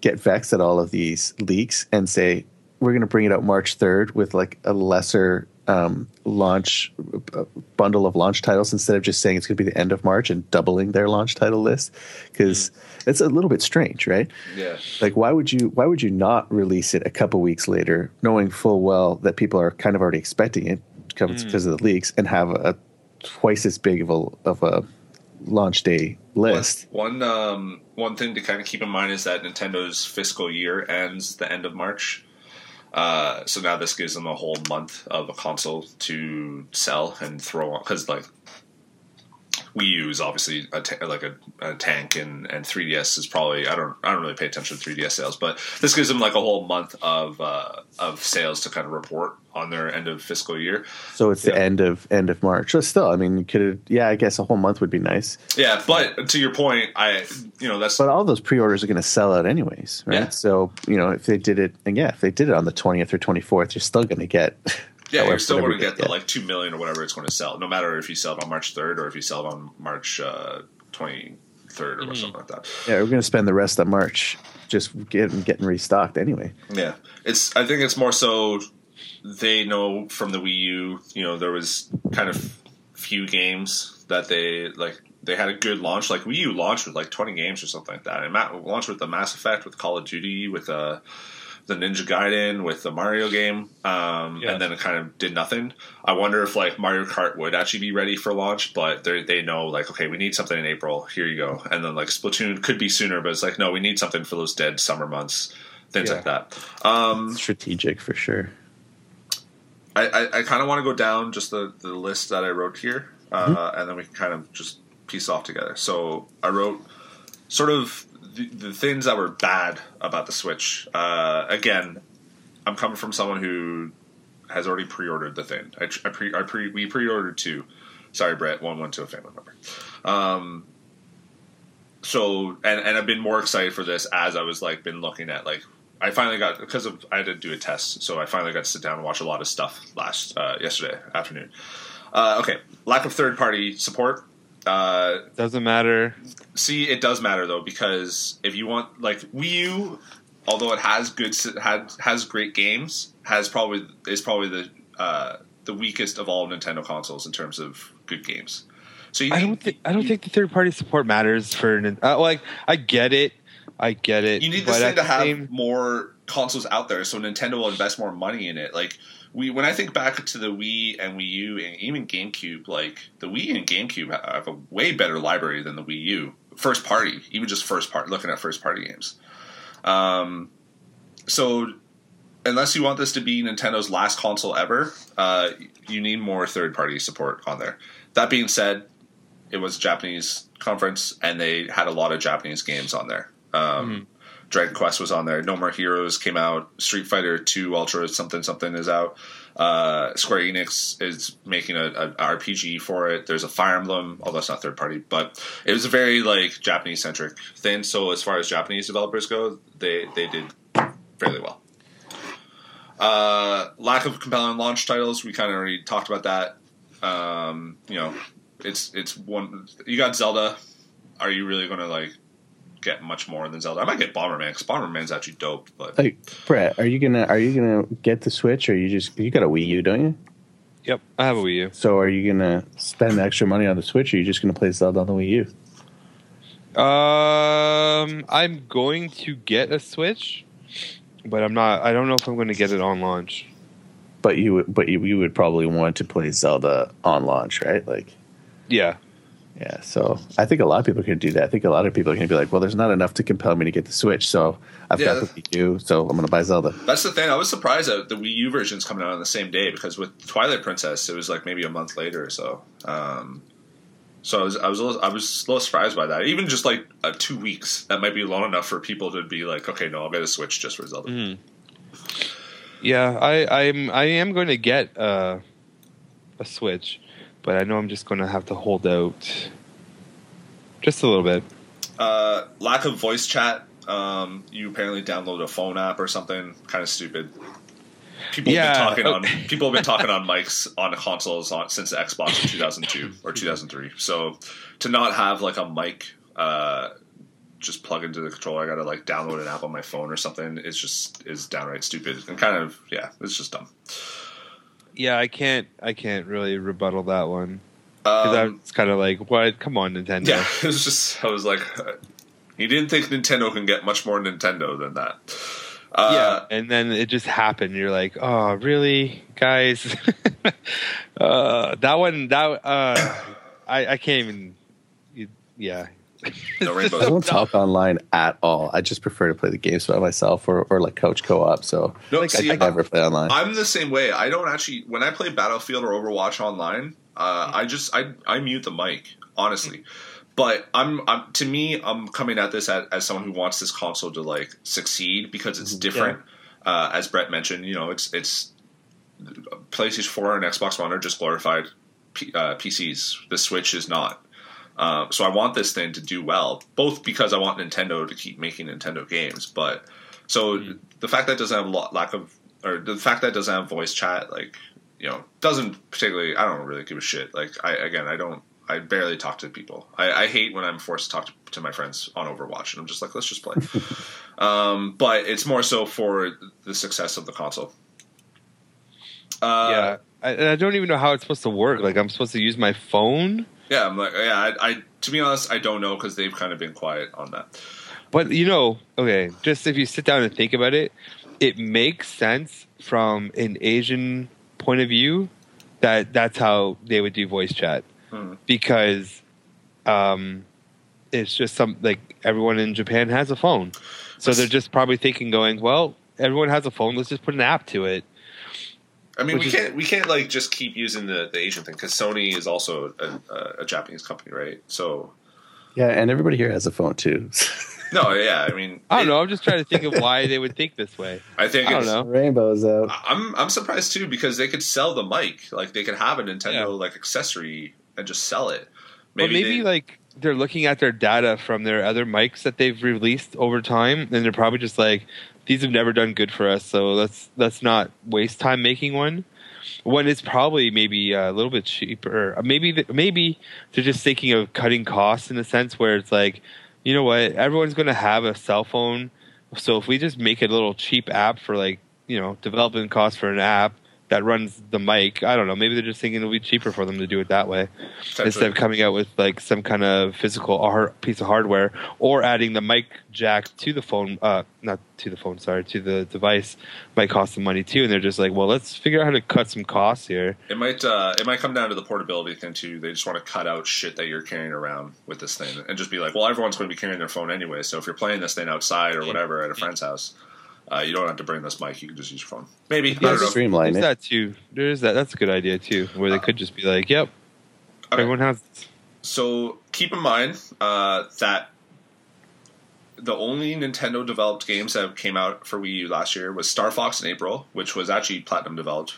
get vexed at all of these leaks and say, we're going to bring it out March 3rd with like a lesser um, launch uh, bundle of launch titles instead of just saying it's going to be the end of March and doubling their launch title list? Because it's a little bit strange, right? Yeah. like why would you why would you not release it a couple weeks later knowing full well that people are kind of already expecting it comes because of the leaks and have a twice as big of a of a launch day list One um, one thing to kind of keep in mind is that Nintendo's fiscal year ends the end of March. Uh, so now this gives them a whole month of a console to sell and throw on because like Wii U is obviously a ta- like a, a tank and, and 3DS is probably I don't I don't really pay attention to 3DS sales but this gives them like a whole month of uh, of sales to kind of report on their end of fiscal year. so it's Yeah. the end of end of march so still i mean you could yeah i guess a whole month would be nice Yeah, but to your point, I you know that's but all those pre-orders are going to sell out anyways right Yeah. so you know if they did it and yeah if they did it on the 20th or 24th you're still going to get [laughs] Yeah, however- you're still going to you get the like two million or whatever it's going to sell, no matter if you sell it on March third or if you sell it on March twenty third or something like that. yeah we're going to spend the rest of march just getting getting restocked anyway Yeah, it's. I think it's more so they know from the Wii U. You know, there was kind of few games that they like. They had a good launch. Like Wii U launched with like twenty games or something like that. And Ma- launched with the Mass Effect, with Call of Duty, with uh, the Ninja Gaiden, with the Mario game, um, Yeah. and then it kind of did nothing. I wonder if like Mario Kart would actually be ready for launch, but they they know like okay, we need something in April. Here you go. And then like Splatoon could be sooner, but it's like no, we need something for those dead summer months, things Yeah. like that. Um, strategic for sure I, I, I kind of want to go down just the, the list that I wrote here, uh, and then we can kind of just piece off together. So I wrote sort of the, the things that were bad about the Switch. Uh, again, I'm coming from someone who has already pre-ordered the thing. I, I pre, I pre, we pre-ordered two. Sorry, Brett. One went to a family member. Um, so and and I've been more excited for this as I was like been looking at like I finally got because of I had to do a test, so I finally got to sit down and watch a lot of stuff last uh, yesterday afternoon. Uh, okay, lack of third party support. Uh, Doesn't matter. see, it does matter though because if you want like Wii U although it has good had has great games, has probably is probably the uh, the weakest of all Nintendo consoles in terms of good games. So you I don't think I don't think the third party support matters for uh, like I get it, I get it. you need this thing to have same- more consoles out there, so Nintendo will invest more money in it. Like we, when I think back to the Wii and Wii U and even GameCube, like the Wii and GameCube have a way better library than the Wii U. First party, even just first part, looking at first party games. Um, so unless you want this to be Nintendo's last console ever, uh, you need more third party support on there. That being said, it was a Japanese conference and they had a lot of Japanese games on there. Um, Dragon Quest was on there. No More Heroes came out. Street Fighter Two Ultra something something is out. Uh, Square Enix is making a, RPG for it. There's a Fire Emblem, although it's not third party, but it was a very like Japanese centric thing. So as far as Japanese developers go, they they did fairly well. Uh, lack of compelling launch titles. We kind of already talked about that. Um, you know, it's it's one. You got Zelda. Are you really going to like get much more than Zelda? I might get Bomberman because Bomberman's actually dope. But Like Brett, are you gonna are you gonna get the Switch or you just you got a Wii U, don't you? Yep, I have a Wii U. So are you gonna spend extra money on the Switch or are you just gonna play Zelda on the Wii U? Um, I'm going to get a Switch, but I'm not. I don't know if I'm going to get it on launch. But you would but you, you would probably want to play Zelda on launch, right? Like Yeah, yeah, so I think a lot of people can do that. I think a lot of people are going to be like, well, there's not enough to compel me to get the Switch, so I've Yeah. got the Wii U, so I'm going to buy Zelda. that's the thing. I was surprised that the Wii U version's coming out on the same day because with Twilight Princess, it was like maybe a month later or so. Um, so I was I was a little, I was a little surprised by that. Even just like uh, two weeks, that might be long enough for people to be like, okay, no, I'll get a Switch just for Zelda. Mhm. yeah. I I'm I am going to get uh, a Switch, but I know I'm just going to have to hold out just a little bit. Uh, lack of voice chat. Um, you apparently download a phone app or something. Kind of stupid. People Yeah, have been talking on people have been talking on [laughs] mics on consoles on, since the Xbox in 2002 or 2003. So to not have like a mic, uh, just plug into the controller, I got to like download an app on my phone or something. It's just is downright stupid and kind of yeah, it's just dumb. Yeah, I can't. I can't really rebuttal that one because I Um, was kind of like, "What? Come on, Nintendo." yeah, [laughs] it was just I was like, you didn't think Nintendo can get much more Nintendo than that. Uh, yeah, and then it just happened. You're like, oh, really, guys? [laughs] uh, that one, that uh, I, I can't even. you- Yeah, No [laughs] rainbows. I don't talk online at all. I just prefer to play the games by myself or, or like couch co-op. So No, like, see, I, I never play online. I'm the same way. I don't actually when I play Battlefield or Overwatch online, uh, I just I I mute the mic honestly. But I'm, I'm to me I'm coming at this as, as someone who wants this console to like succeed because it's different. Uh, as Brett mentioned, you know it's it's PlayStation 4 and Xbox One are just glorified P, uh, PCs. The Switch is not. Uh, so I want this thing to do well, both because I want Nintendo to keep making Nintendo games, but so the fact that it doesn't have a lot, lack of, or the fact that it doesn't have voice chat, like you know, doesn't particularly. I don't really give a shit. Like I again, I don't. I barely talk to people. I, I hate when I'm forced to talk to, to my friends on Overwatch, and I'm just like, let's just play. [laughs] um, but it's more so for the success of the console. Uh, yeah. I, and I don't even know how it's supposed to work. Like, I'm supposed to use my phone, Yeah, I'm like, yeah. I, I to be honest, I don't know because they've kind of been quiet on that. but you know, okay, just if you sit down and think about it, it makes sense from an Asian point of view that that's how they would do voice chat Hmm. because um, it's just some like everyone in Japan has a phone, so they're just probably thinking, going, well, everyone has a phone, let's just put an app to it. I mean, Which we is- can't we can't like just keep using the, the Asian thing because Sony is also a, a, a Japanese company, right? So yeah, and everybody here has a phone too. no, yeah. I mean, I don't it- know. I'm just trying to think of why they would think this way. I think I don't it's, know. Rainbows out. I'm I'm surprised too because they could sell the mic, like they could have a Nintendo Yeah. like Accessory and just sell it. Maybe, Maybe, maybe they- like they're looking at their data from their other mics that they've released over time, and they're probably just like, these have never done good for us, so let's let's not waste time making one. One is probably maybe a little bit cheaper. Uh, Maybe maybe they're just thinking of cutting costs in a sense where it's like, you know what, everyone's going to have a cell phone So if we just make a little cheap app for like you know development cost for an app that runs the mic, I don't know. Maybe they're just thinking it'll be cheaper for them to do it that way instead of coming out with like some kind of physical piece of hardware or adding the mic jack to the phone. Uh, not to the phone, sorry, to the device might cost some money too. And they're just like, well, let's figure out how to cut some costs here. It might uh, it might come down to the portability thing too. They just want to cut out shit that you're carrying around with this thing and just be like, well, everyone's going to be carrying their phone anyway. So if you're playing this thing outside or whatever at a friend's house. Uh, you don't have to bring this mic. You can just use your phone. Maybe. Yeah, I don't know. streamline There's it. that too. There's that. That's a good idea too, where they could just be like, "Yep, Okay. everyone has." So keep in mind uh, that the only Nintendo developed games that came out for Wii U last year was Star Fox in April, which was actually Platinum developed,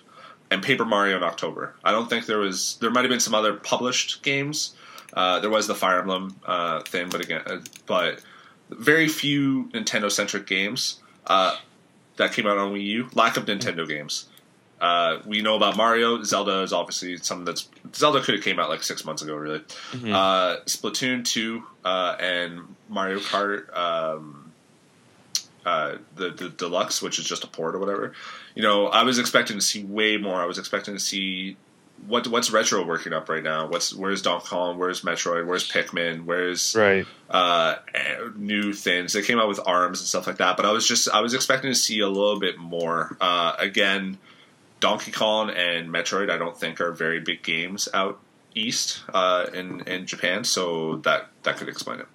and Paper Mario in October. I don't think there was. There might have been some other published games. Uh, there was the Fire Emblem uh, thing, but again, uh, but very few Nintendo centric games uh, that came out on Wii U. Lack of Nintendo games. Uh, we know about Mario. Zelda is obviously something that's Zelda could have came out like six months ago, really. Uh, Splatoon two uh, and Mario Kart, um, uh, the the deluxe, which is just a port or whatever. You know, I was expecting to see way more. I was expecting to see what what's retro working up right now. What's where's Donkey Kong? Where's Metroid? Where's Pikmin? Where's Right. uh, new things. They came out with arms and stuff like that, but I was just I was expecting to see a little bit more. Uh, again, Donkey Kong and Metroid, I don't think are very big games out east uh, in in Japan, so that that could explain it.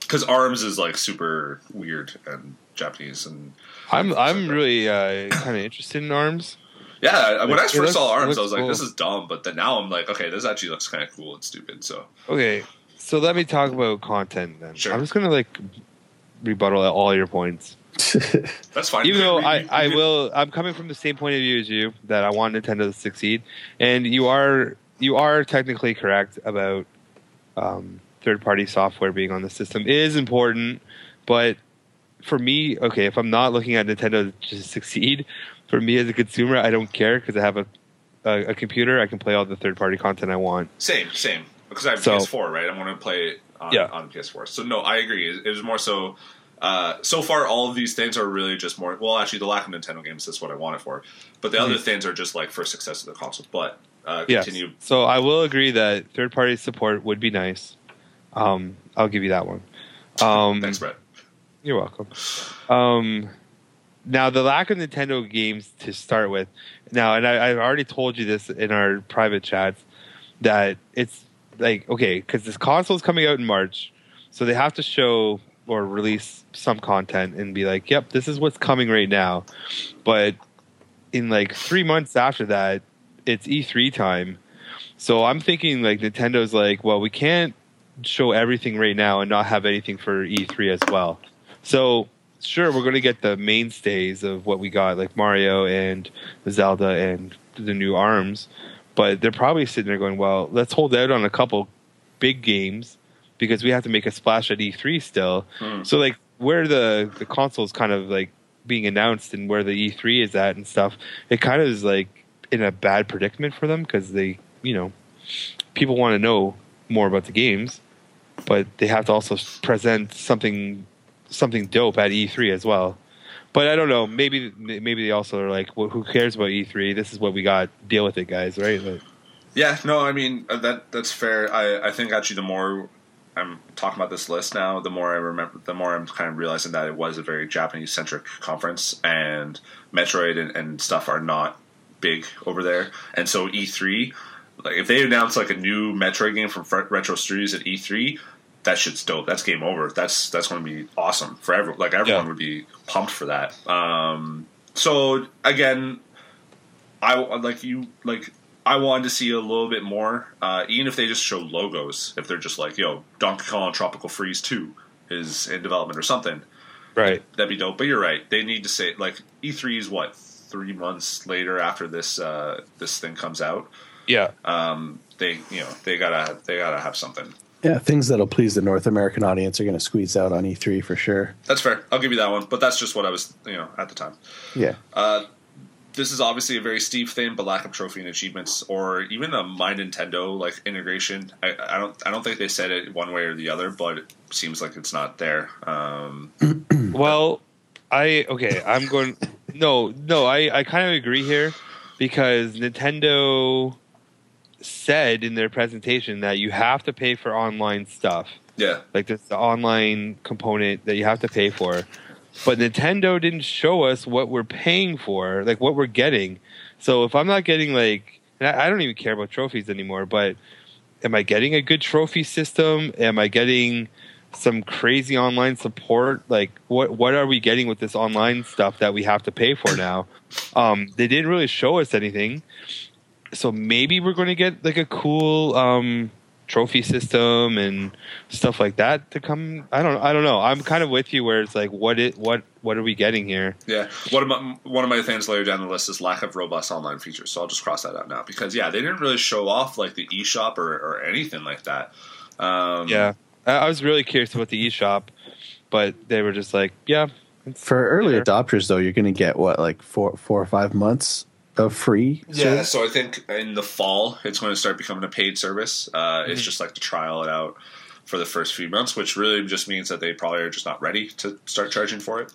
Because arms is like super weird and Japanese, and I'm I'm really uh, kind of interested in arms. Yeah. when I first looks- saw arms, I was like, cool. "This is dumb," but then now I'm like, "Okay, this actually looks kind of cool and stupid." So Okay, so let me talk about content then. Sure. I'm just gonna like rebuttal at all your points. [laughs] that's fine. Even though I, I will, I'm coming from the same point of view as you that I want Nintendo to succeed, and you are you are technically correct about um, third party software being on the system It is important, but for me, okay, if I'm not looking at Nintendo to succeed, for me as a consumer, I don't care because I have a, a a computer, I can play all the third party content I want. Same, same. Because I have So- PS4, right? I'm going to play it on, Yeah. on PS4. So no, I agree. It, it was more so. Uh, so far, all of these things are really just more. Well, actually, the lack of Nintendo games is what I want it for. But the other things are just like for success of the console. But uh, Mm-hmm. Yes. continue. So I will agree that third party support would be nice. Um, I'll give you that one. Um, Thanks, Brett. You're welcome. Um, now the lack of Nintendo games to start with. Now, and I, I've already told you this in our private chats that it's like okay because this console is coming out in March, so they have to show or release some content and be like, "Yep, this is what's coming right now." But in like three months after that, it's E3 time. So I'm thinking like Nintendo's like, well, we can't show everything right now and not have anything for E3 as well. So sure, we're going to get the mainstays of what we got, like Mario and Zelda and the new Arms, but they're probably sitting there going, well, let's hold out on a couple big games because we have to make a splash at E3 still. Hmm. So like where the the console's kind of like being announced and where the E3 is at and stuff, it kind of is like in a bad predicament for them because they, you know, people want to know more about the games, but they have to also present something something dope at E3 as well. But I don't know. Maybe maybe they also are like, well, who cares about E3? This is what we got. Deal with it, guys. Right? Yeah, no, I mean uh, that that's fair. I, I think actually the more I'm talking about this list now, the more I remember, the more I'm kind of realizing that it was a very Japanese centric conference, and Metroid and, and stuff are not big over there, and so E3, like if they announce like a new Metroid game from Retro Studios at E3. That shit's dope. That's game over. That's that's going to be awesome for everyone. Like everyone Yeah. would be pumped for that. Um, so again, I like you like I wanted to see a little bit more, uh, even if they just show logos. If they're just like, "Yo, Donkey Kong Tropical Freeze Two is in development" or something, right? that'd be dope. But you're right; they need to say like E3 is what three months later after this uh, this thing comes out. Yeah. Um, they you know they gotta they gotta have something. Yeah, things that'll please the North American audience are going to squeeze out on E3 for sure. That's fair. I'll give you that one. But that's just what I was you know at the time. Yeah. Uh, this is obviously a very steep thing, but lack of trophy and achievements, or even a My Nintendo like integration. I, I don't, I don't think they said it one way or the other, but it seems like it's not there. Um, [clears throat] Well, I okay. I'm going. No, no. I I kind of agree here because Nintendo said in their presentation that you have to pay for online stuff. Yeah, Like there's the online component that you have to pay for. But Nintendo didn't show us what we're paying for, like what we're getting. So if I'm not getting like, I don't even care about trophies anymore, but am I getting a good trophy system? Am I getting some crazy online support? Like what what are we getting with this online stuff that we have to pay for now? Um, they didn't really show us anything. So maybe we're going to get like a cool um, trophy system and stuff like that to come. I don't I don't know. I'm kind of with you where it's like what it what what are we getting here? yeah. One of my one of my things later down the list is lack of robust online features. So I'll just cross that out now because yeah, they didn't really show off like the eShop or, or anything like that. Um, Yeah. I, I was really curious about the eShop, but they were just like, yeah, For early Sure. adopters, though, you're going to get what, like four, four or five months of free. Yeah, so I think in the fall it's going to start becoming a paid service. Uh, It's Mhm. just like to trial it out for the first few months, which really just means that they probably are just not ready to start charging for it.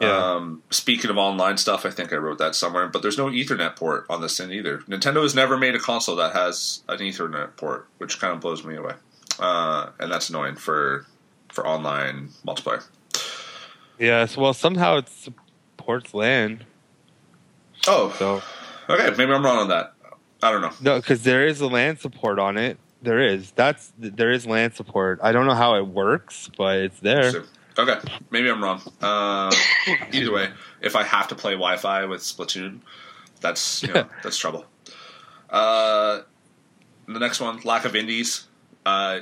Yeah. Um, speaking of online stuff, I think I wrote that somewhere, but there's no Ethernet port on this thing either. Nintendo has never made a console that has an Ethernet port, which kind of blows me away, uh, and that's annoying for for online multiplayer. Yes, well, somehow it supports LAN. Oh, So okay, maybe I'm wrong on that. I don't know. no, because there is a land support on it. There is. That's there is land support. I don't know how it works, but it's there. So- okay, maybe I'm wrong. Uh, [coughs] either way, if I have to play Wi-Fi with Splatoon, that's you know, [laughs] that's trouble. Uh, the next one, lack of indies. Uh,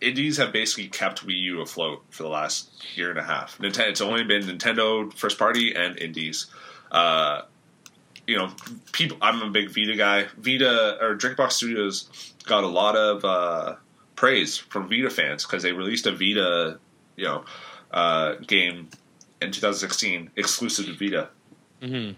indies have basically kept Wii U afloat for the last year and a half. Nintendo, it's only been Nintendo first party and indies. Uh, you know, people. I'm a big Vita guy. Vita or Drinkbox Studios got a lot of uh, praise from Vita fans because they released a Vita, you know, uh, game in 2016 exclusive to Vita. hmm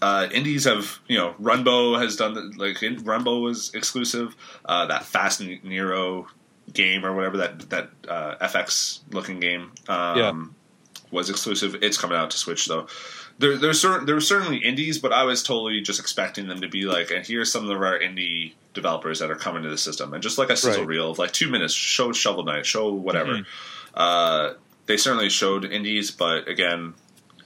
Uh, indies have, you know, Runbow has done the, like in, Runbow was exclusive. Uh, that Fast Nero game or whatever that that uh, FX looking game um, Yeah. was exclusive. It's coming out to Switch though. There, there's certain there were certainly indies, but I was totally just expecting them to be like, and here's some of our indie developers that are coming to the system, and just like a sizzle Right. reel of like two minutes, show Shovel Knight, show whatever. Mhm. Uh, they certainly showed indies, but again,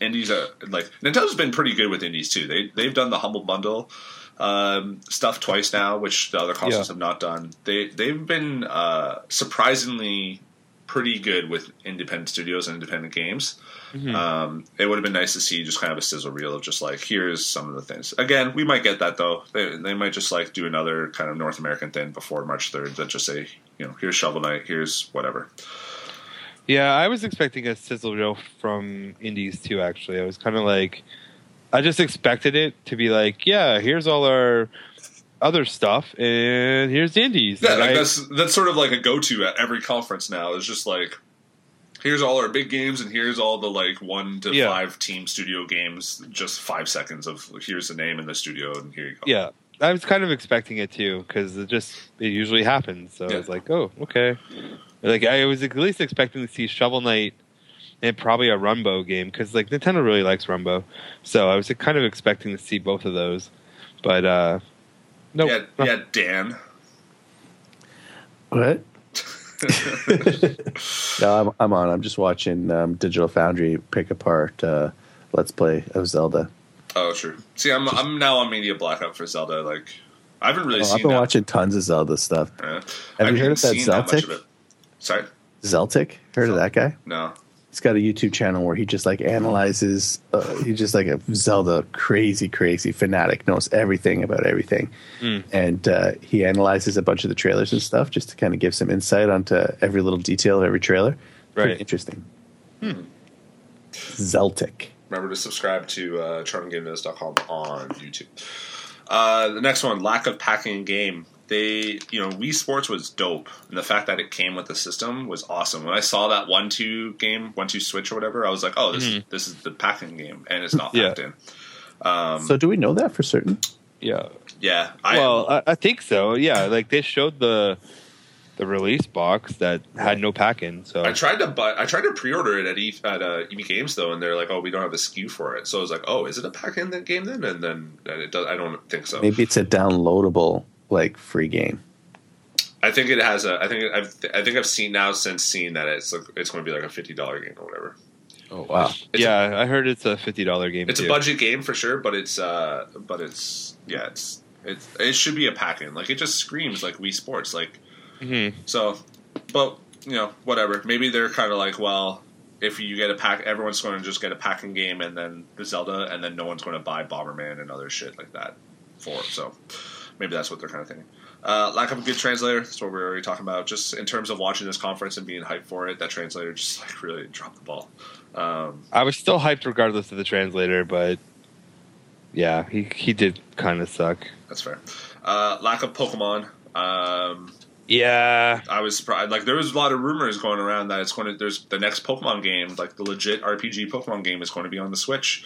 indies are like Nintendo's been pretty good with indies too. They they've done the humble bundle um, stuff twice now, which the other consoles Yeah. have not done. They they've been uh, surprisingly pretty good with independent studios and independent games. Mhm. Um, it would have been nice to see just kind of a sizzle reel of just like here's some of the things. Again, we might get that though. They, they might just like do another kind of North American thing before March third that just say you know here's Shovel Knight, here's whatever. Yeah, I was expecting a sizzle reel from Indies too. Actually, I was kind of like, I just expected it to be like, yeah, here's all our other stuff, and here's the Indies. Yeah, Like, I- that's that's sort of like a go to at every conference now. Is just like here's all our big games and here's all the like one to Yeah. five team studio games. Just five seconds of here's the name in the studio and here you go. yeah, I was kind of expecting it too because it just it usually happens. So I was like, oh, okay. Like I was at least expecting to see Shovel Knight and probably a Runbow game because like Nintendo really likes Runbow, so I was kind of expecting to see both of those. But uh no, yeah, yeah, Dan. What? [laughs] no, I'm, I'm on. I'm just watching um, Digital Foundry pick apart uh, Let's Play of Zelda. Oh, sure. See, I'm I'm now on media blackout for Zelda. Like, I haven't really Oh, seen I've been that. watching tons of Zelda stuff. uh, Have I you heard of that seen much Zeltik? of. Sorry, Zeltik? Heard of that guy? no. He's got a YouTube channel where he just like analyzes. Uh, he's just like a Zelda crazy, crazy fanatic. Knows everything about everything, Mm. and uh, he analyzes a bunch of the trailers and stuff just to kind of give some insight onto every little detail of every trailer. Pretty Right. interesting. Zeltik. Remember to subscribe to uh, charminggamenews.com on YouTube. Uh, the next one, lack of packing in game. They, you know, Wii Sports was dope, and the fact that it came with the system was awesome. When I saw that one two game, one two switch or whatever, I was like, oh, this is this is the packing game, and it's not Yeah. packed in. Um, so, do we know that for certain? yeah. yeah, I, well, I, I think so. Yeah, like they showed the the release box that had no pack in. So I tried to buy. I tried to pre-order it at e, at uh, EB Games though, and they're like, "Oh, we don't have a SKU for it." So I was like, "Oh, is it a pack in the game then?" And then and it does. I don't think so. Maybe it's a downloadable like free game. I think it has a. I think I've. I think I've seen now since seeing that it's like, it's going to be like a fifty dollar game or whatever. Oh wow! It's yeah, I heard it's a fifty dollar game. It's too. a budget game for sure, but it's uh, but it's yeah, it's it's it should be a pack in. Like it just screams like Wii Sports. Like Mhm. so, but you know whatever. Maybe they're kind of like well. If you get a pack, everyone's going to just get a packing game, and then the Zelda, and then no one's going to buy Bomberman and other shit like that for it. So maybe that's what they're kind of thinking. Uh, lack of a good translator. That's what we were already talking about. Just in terms of watching this conference and being hyped for it, that translator just like really dropped the ball. Um, I was still hyped regardless of the translator, but yeah, he he did kind of suck. that's fair. Uh, lack of Pokemon. Um, Yeah, I was surprised. Like there was a lot of rumors going around that it's going to. There's the next Pokemon game, like the legit RPG Pokemon game, is going to be on the Switch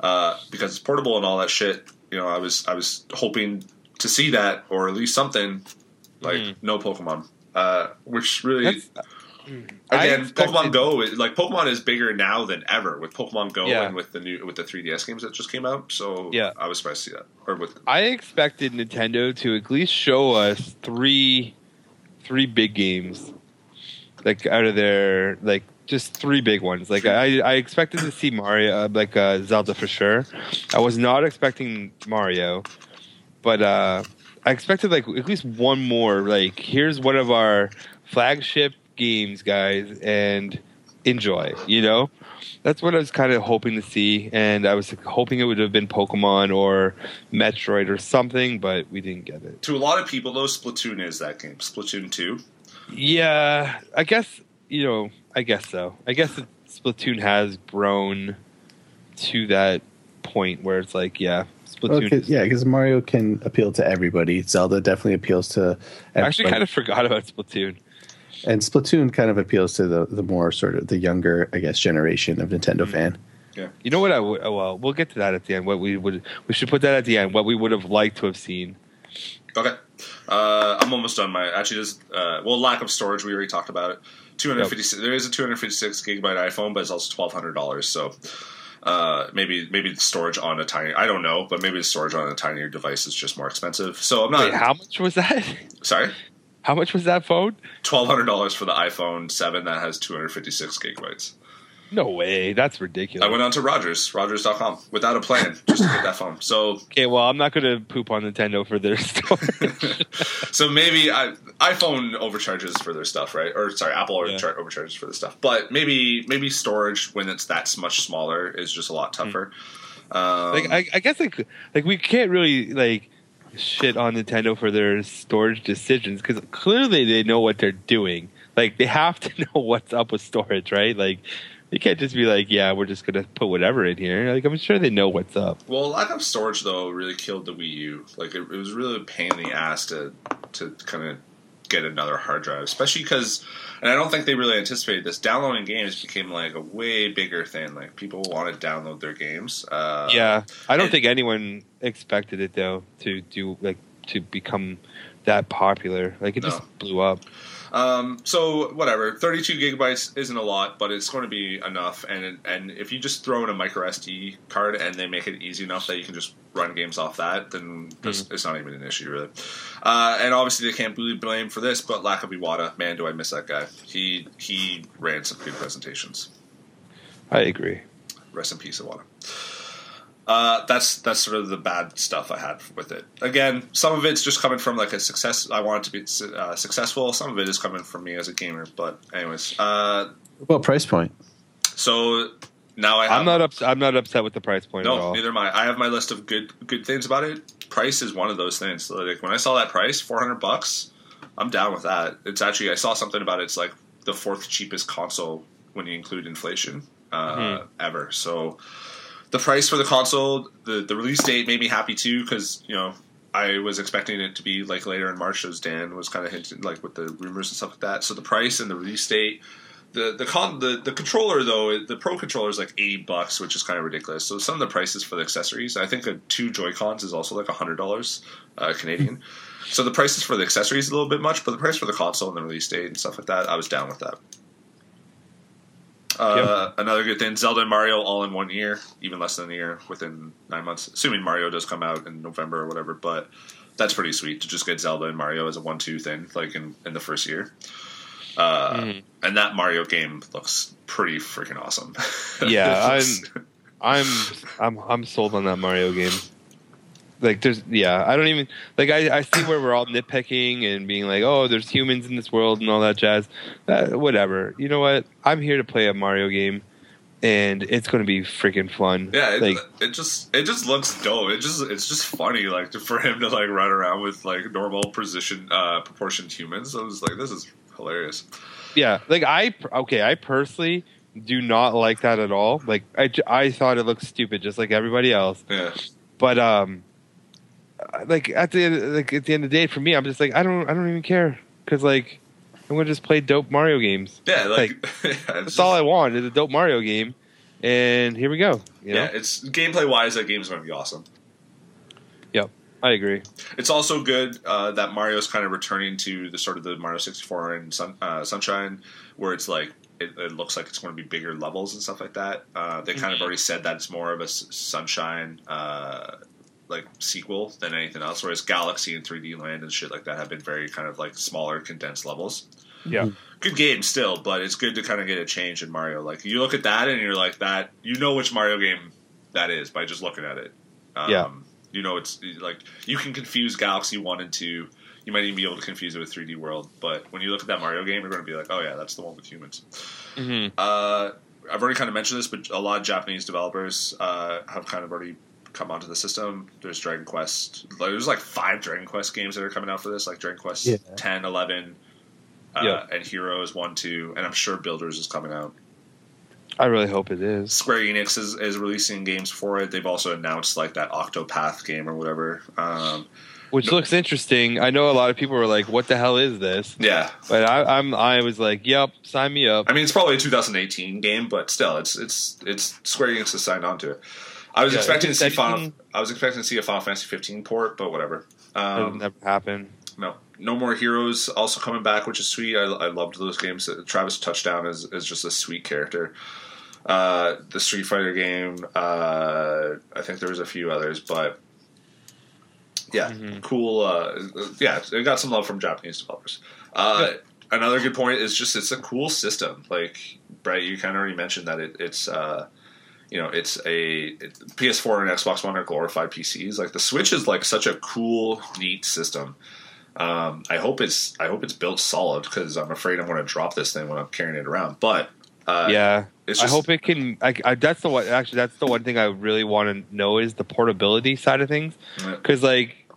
uh, because it's portable and all that shit. You know, I was I was hoping to see that or at least something like Hmm. no Pokemon, uh, which really. That's- Again, expected- Pokemon Go, is- like Pokemon, is bigger now than ever with Pokemon Go Yeah. and with the new with the 3DS games that just came out. So Yeah. I was surprised to see that. Or with I expected Nintendo to at least show us three three big games, like out of their like just three big ones. Like I I expected to see Mario, uh, like uh, Zelda for sure. I was not expecting Mario, but uh, I expected like at least one more. Like here's one of our flagship games, guys, and enjoy. You know. That's what I was kind of hoping to see, and I was hoping it would have been Pokemon or Metroid or something, but we didn't get it. to a lot of people though, Splatoon is that game. Splatoon two. Yeah, I guess you know. I guess so. I guess Splatoon has grown to that point where it's like, yeah, Splatoon. 'cause- is- yeah, because Mario can appeal to everybody. Zelda definitely appeals to. I actually kind of forgot about Splatoon. and Splatoon kind of appeals to the the more sort of the younger, I guess, generation of Nintendo Mm-hmm. fan. Yeah. You know what? I oh, Well, we'll get to that at the end. What we would. We should put that at the end. What we would have liked to have seen. Okay, uh, I'm almost done. My actually, just uh, well, lack of storage. We already talked about it. 256. There is a 256 gigabyte iPhone, but it's also 1,200 dollars. So uh, maybe maybe the storage on a tiny. I don't know, but maybe the storage on a tinier device is just more expensive. So I'm not Wait, how much was that? [laughs] sorry. How much was that phone? Twelve hundred dollars for the iPhone Seven that has 256 gigabytes. No way. That's ridiculous. I went on to Rogers, Rogers.com, without a plan, just to get that phone. So okay, well, I'm not going to poop on Nintendo for their stuff. [laughs] so maybe I, iPhone overcharges for their stuff, right? Or sorry, Apple Yeah. overchar- overcharges for the stuff. But maybe maybe storage when it's that much smaller is just a lot tougher. Um, like I, I guess like like we can't really like shit on Nintendo for their storage decisions because clearly they know what they're doing. Like they have to [laughs] know what's up with storage, right? Like you can't just be like, yeah, we're just gonna put whatever in here. Like I'm sure they know what's up. well, lack of storage though really killed the Wii U. Like it, it was really a pain in the ass to to kind of get another hard drive, especially because, and I don't think they really anticipated this. Downloading games became like a way bigger thing. Like people want to download their games. Uh, yeah, I don't think anyone expected it though to do like to become that popular. Like it No. just blew up. Um, so whatever, 32 gigabytes isn't a lot, but it's going to be enough. And and if you just throw in a micro SD card and they make it easy enough that you can just run games off that, then this, it's not even an issue really. Uh, and obviously they can't really blame for this, but lack of Iwata, man, do I miss that guy? He he ran some good presentations. I agree. Rest in peace, Iwata. Uh, that's that's sort of the bad stuff I had with it. Again, some of it's just coming from like a success. I want it to be uh, successful. Some of it is coming from me as a gamer. But anyways, uh, Well, price point. so now I have. I'm not ups- I'm not upset with the price point at No, all. neither am I. I have my list of good good things about it. Price is one of those things. So, like when I saw that price, four hundred bucks, I'm down with that. It's actually I saw something about it. It's like the fourth cheapest console when you include inflation uh, Mhm. ever. So the price for the console, the the release date made me happy too because you know I was expecting it to be like later in March, as Dan was kind of hinting like with the rumors and stuff like that. So the price and the release date. the the con the, the controller though the pro controller is like eighty bucks, which is kind of ridiculous. So some of the prices for the accessories, I think a two Joy Cons is also like hundred dollars uh, Canadian. so the prices for the accessories a little bit much, but the price for the console and the release date and stuff like that, I was down with that. Uh, Another good thing: Zelda and Mario all in one year, even less than a year, within nine months. Assuming Mario does come out in November or whatever, but that's pretty sweet to just get Zelda and Mario as a one-two thing, like in, in the first year. Uh, Mhm. And that Mario game looks pretty freaking awesome. Yeah, [laughs] looks- I'm I'm I'm sold on that Mario game. Like there's yeah, I don't even like I, I see where we're all nitpicking and being like, oh, there's humans in this world and all that jazz. Uh, whatever. You know what? I'm here to play a Mario game, and it's going to be freaking fun. Yeah, it, like it just it just looks dope. It just it's just funny, like for him to like run around with like normal precision uh, proportioned humans. I was like, this is hilarious. yeah, like I okay, I personally do not like that at all. Like i i thought it looked stupid, just like everybody else. Yeah, But um, like at the end, like at the end of the day, for me, I'm just like I don't I don't even care because like I'm gonna just play dope Mario games. yeah, like, [laughs] it's That's just- all I want is a dope Mario game, and here we go. You know? yeah, it's gameplay wise, that game's to be awesome. Yep, I agree. It's also good uh, that Mario's kind of returning to the sort of the Mario 64 and Sun, uh, Sunshine, where it's like it, it looks like it's going to be bigger levels and stuff like that. Uh, they kind of already said that it's more of a S- Sunshine uh, like sequel than anything else. Whereas Galaxy and 3D Land and shit like that have been very kind of like smaller, condensed levels. Yeah. Good game still, but it's good to kind of get a change in Mario. Like you look at that and you're like that, you know which Mario game that is by just looking at it. Um, Yeah. You know, it's like you can confuse Galaxy One and Two. You might even be able to confuse it with 3D World, but when you look at that Mario game, you're going to be like, "Oh yeah, that's the one with humans." hmm Uh, I've already kind of mentioned this, but a lot of Japanese developers uh, have kind of already come onto the system. There's Dragon Quest. There's like five Dragon Quest games that are coming out for this, like Dragon Quest Yeah. 10, 11, uh, Yeah. and Heroes 1, 2, and I'm sure Builders is coming out. I really hope it is. Square Enix is, is releasing games for it. They've also announced like that Octopath game or whatever. Um, Which No. looks interesting. I know a lot of people were like, "What the hell is this?" yeah, But I, I'm I was like, "Yep, sign me up." I mean it's probably a 2018 game, but still, it's it's it's Square Enix has signed on to it. I was Yeah, expecting to see Final. I was expecting to see a Final Fantasy 15 port, but whatever. It'll Um, never happen. no, no more heroes also coming back, which is sweet. I, I loved those games. Travis Touchdown is, is just a sweet character. Uh, the Street Fighter game, uh, I think there was a few others, but yeah, Mhm. cool. Uh, yeah, it got some love from Japanese developers. Uh, Another good point is just it's a cool system. Like Brett, you kind of already mentioned that it, it's. You know, it's a it, PS4 and Xbox One are glorified PCs. Like the Switch is like such a cool, neat system. Um, I hope it's I hope it's built solid because I'm afraid I'm going to drop this thing when I'm carrying it around. But uh, yeah, it's I hope it can. I, I, that's the one. Actually, that's the one thing I really want to know is the portability side of things. Yeah. Because like,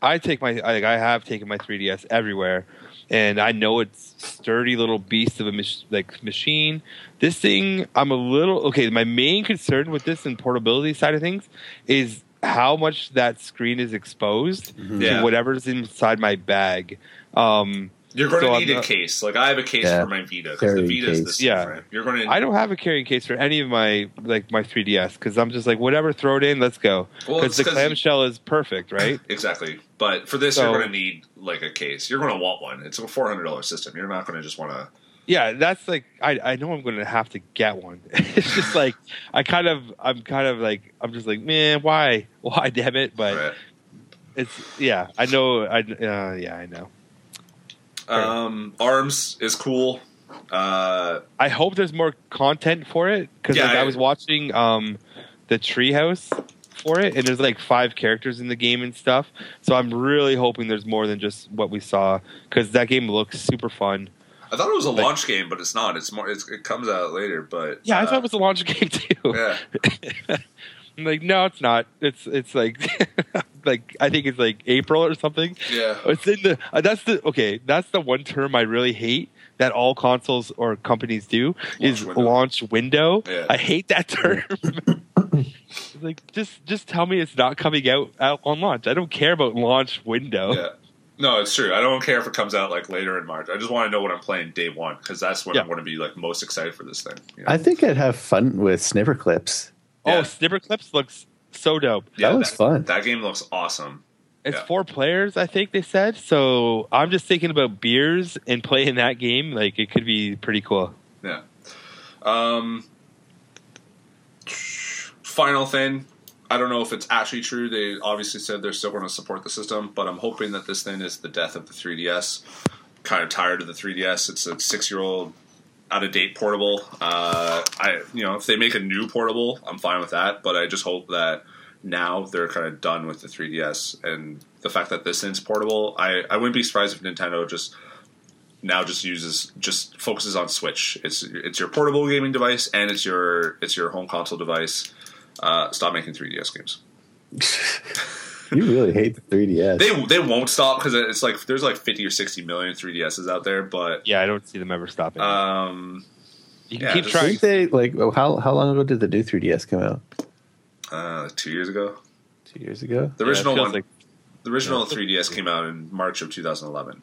I take my like I have taken my 3ds everywhere, and I know it's sturdy little beast of a mach- like machine. This thing, I'm a little okay. My main concern with this and portability side of things is how much that screen is exposed Yeah. to whatever's inside my bag. Um, You're going to So I'm need a case. Like I have a case Yeah. for my Vita because the Carrying Vita is case. this Yeah. different. You're going to. I don't have a carrying case for any of my like my 3ds because I'm just like whatever, throw it in, let's go. Because it's the 'cause- clamshell is perfect, right? Exactly. But for this, So- you're going to need like a case. You're going to want one. It's a four hundred dollars system. You're not going to just want to. yeah, that's like I I know I'm going to have to get one. [laughs] it's just like I kind of I'm kind of like I'm just like man, why [laughs] why damn it? But Right. it's yeah, I know I uh, yeah I know. Um, Arms is cool. Uh, I hope there's more content for it because Yeah, like, I, I- was watching um the treehouse for it, and there's like five characters in the game and stuff. So I'm really hoping there's more than just what we saw because that game looks super fun. I thought it was a Like- launch game, but it's not. It's more. It's, it comes out later, but Yeah, I uh, thought it was a launch [laughs] game too. Yeah, I'm [laughs] like, no, it's not. It's it's like [laughs] like I think it's like April or something. yeah. It's in the uh, that's the okay. That's the one term I really hate that all consoles or companies do is Launch window. launch window. Yeah. I hate that term. It's like just just tell me it's not coming out, out on launch. I don't care about launch window. Yeah. No, it's true. I don't care if it comes out like later in March. I just want to know what I'm playing day one because that's when Yeah. I'm going to be like most excited for this thing. you know? I think I'd have fun with snipper clips. Yeah. Oh, Snipper Clips looks so dope. that looks fun. That game looks awesome. It's Yeah. four players, I think they said. So I'm just thinking about beers and playing that game. Like it could be pretty cool. Yeah. Um, final thing. I don't know if it's actually true. They obviously said they're still going to support the system, but I'm hoping that this thing is the death of the 3DS. Kind of tired of the 3DS. It's a six year old, out of date portable. Uh, I you know if they make a new portable, I'm fine with that. But I just hope that now they're kind of done with the 3DS and the fact that this thing's portable. I I wouldn't be surprised if Nintendo just now just uses just focuses on Switch. It's it's your portable gaming device and it's your it's your home console device. Uh, stop making 3DS games. [laughs] You really hate the 3DS. They they won't stop because it's like there's like 50 or 60 million 3DSs out there, but Yeah, I don't see them ever stopping. um, you can yeah, keep just- trying. Didn't they like how how long ago did the new 3DS come out? uh, two years ago, Two years ago. the original feels one, like- the original Yeah. 3DS came out in March of 2011.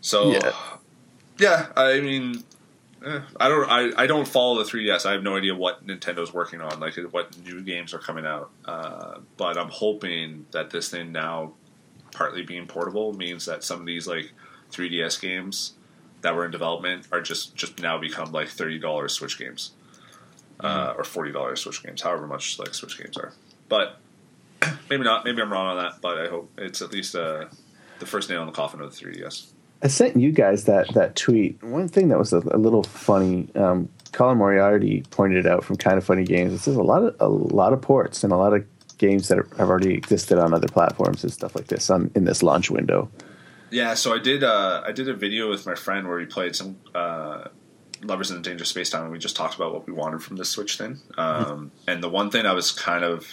So Yeah. yeah, I mean, eh, I don't, I, I don't follow the 3DS. I have no idea what Nintendo's working on, like what new games are coming out. Uh, but I'm hoping that this thing now, partly being portable, means that some of these like 3DS games that were in development are just just now become like thirty dollars Switch games, uh, or forty dollars Switch games, however much like Switch games are. But [clears throat] maybe not. Maybe I'm wrong on that. But I hope it's at least uh, the first nail in the coffin of the 3DS. I sent you guys that that tweet. One thing that was a, a little funny. Um, Colin Moriarty pointed it out from Kind of Funny Games. It says a lot of a lot of ports and a lot of games that have already existed on other platforms and stuff like this on in this launch window. Yeah, so I did. Uh, I did a video with my friend where we played some uh, Lovers in the Dangerous Space Time, and we just talked about what we wanted from the Switch thing. Um, and the one thing I was kind of,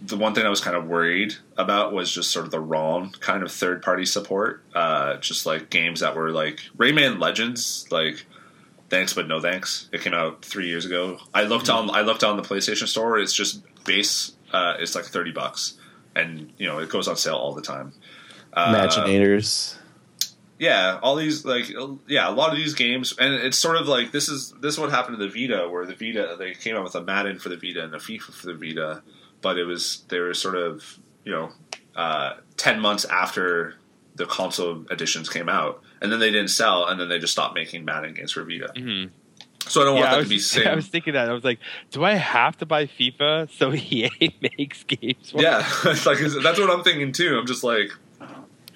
the one thing I was kind of worried about was just sort of the wrong kind of third party support. Uh, just like games that were like Rayman Legends, like thanks but no thanks. It came out three years ago. I looked on. I looked on the PlayStation Store. It's just base. Uh, it's like thirty bucks, and you know it goes on sale all the time. Uh, Imaginators. yeah, all these like yeah, a lot of these games, and it's sort of like this is this is what happened to the Vita, where the Vita they came out with a Madden for the Vita and a FIFA for the Vita, but it was they were sort of you know uh, ten months after the console editions came out, and then they didn't sell, and then they just stopped making Madden games for Vita. Mhm. So I don't Yeah, want that was, to be [laughs] same. I was thinking that. I was like, do I have to buy FIFA so [laughs] EA makes games? For yeah, [laughs] it's like that's what I'm thinking too. I'm just like,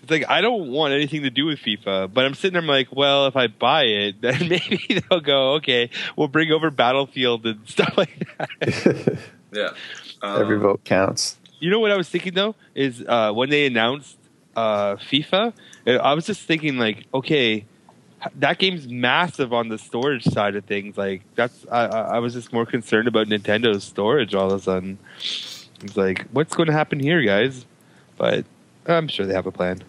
It's like I don't want anything to do with FIFA, but I'm sitting there. I'm like, well, if I buy it, then maybe they'll go, okay, we'll bring over Battlefield and stuff like that. yeah, um, Every vote counts. You know what I was thinking though is uh, when they announced uh, FIFA, I was just thinking like, okay, that game's massive on the storage side of things. Like that's I, I I was just more concerned about Nintendo's storage all of a sudden. It's like, what's going to happen here, guys? But I'm sure they have a plan.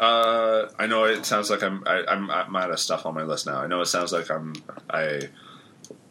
Uh, I know it sounds like I'm I, I'm I'm out of stuff on my list now. I know it sounds like I'm I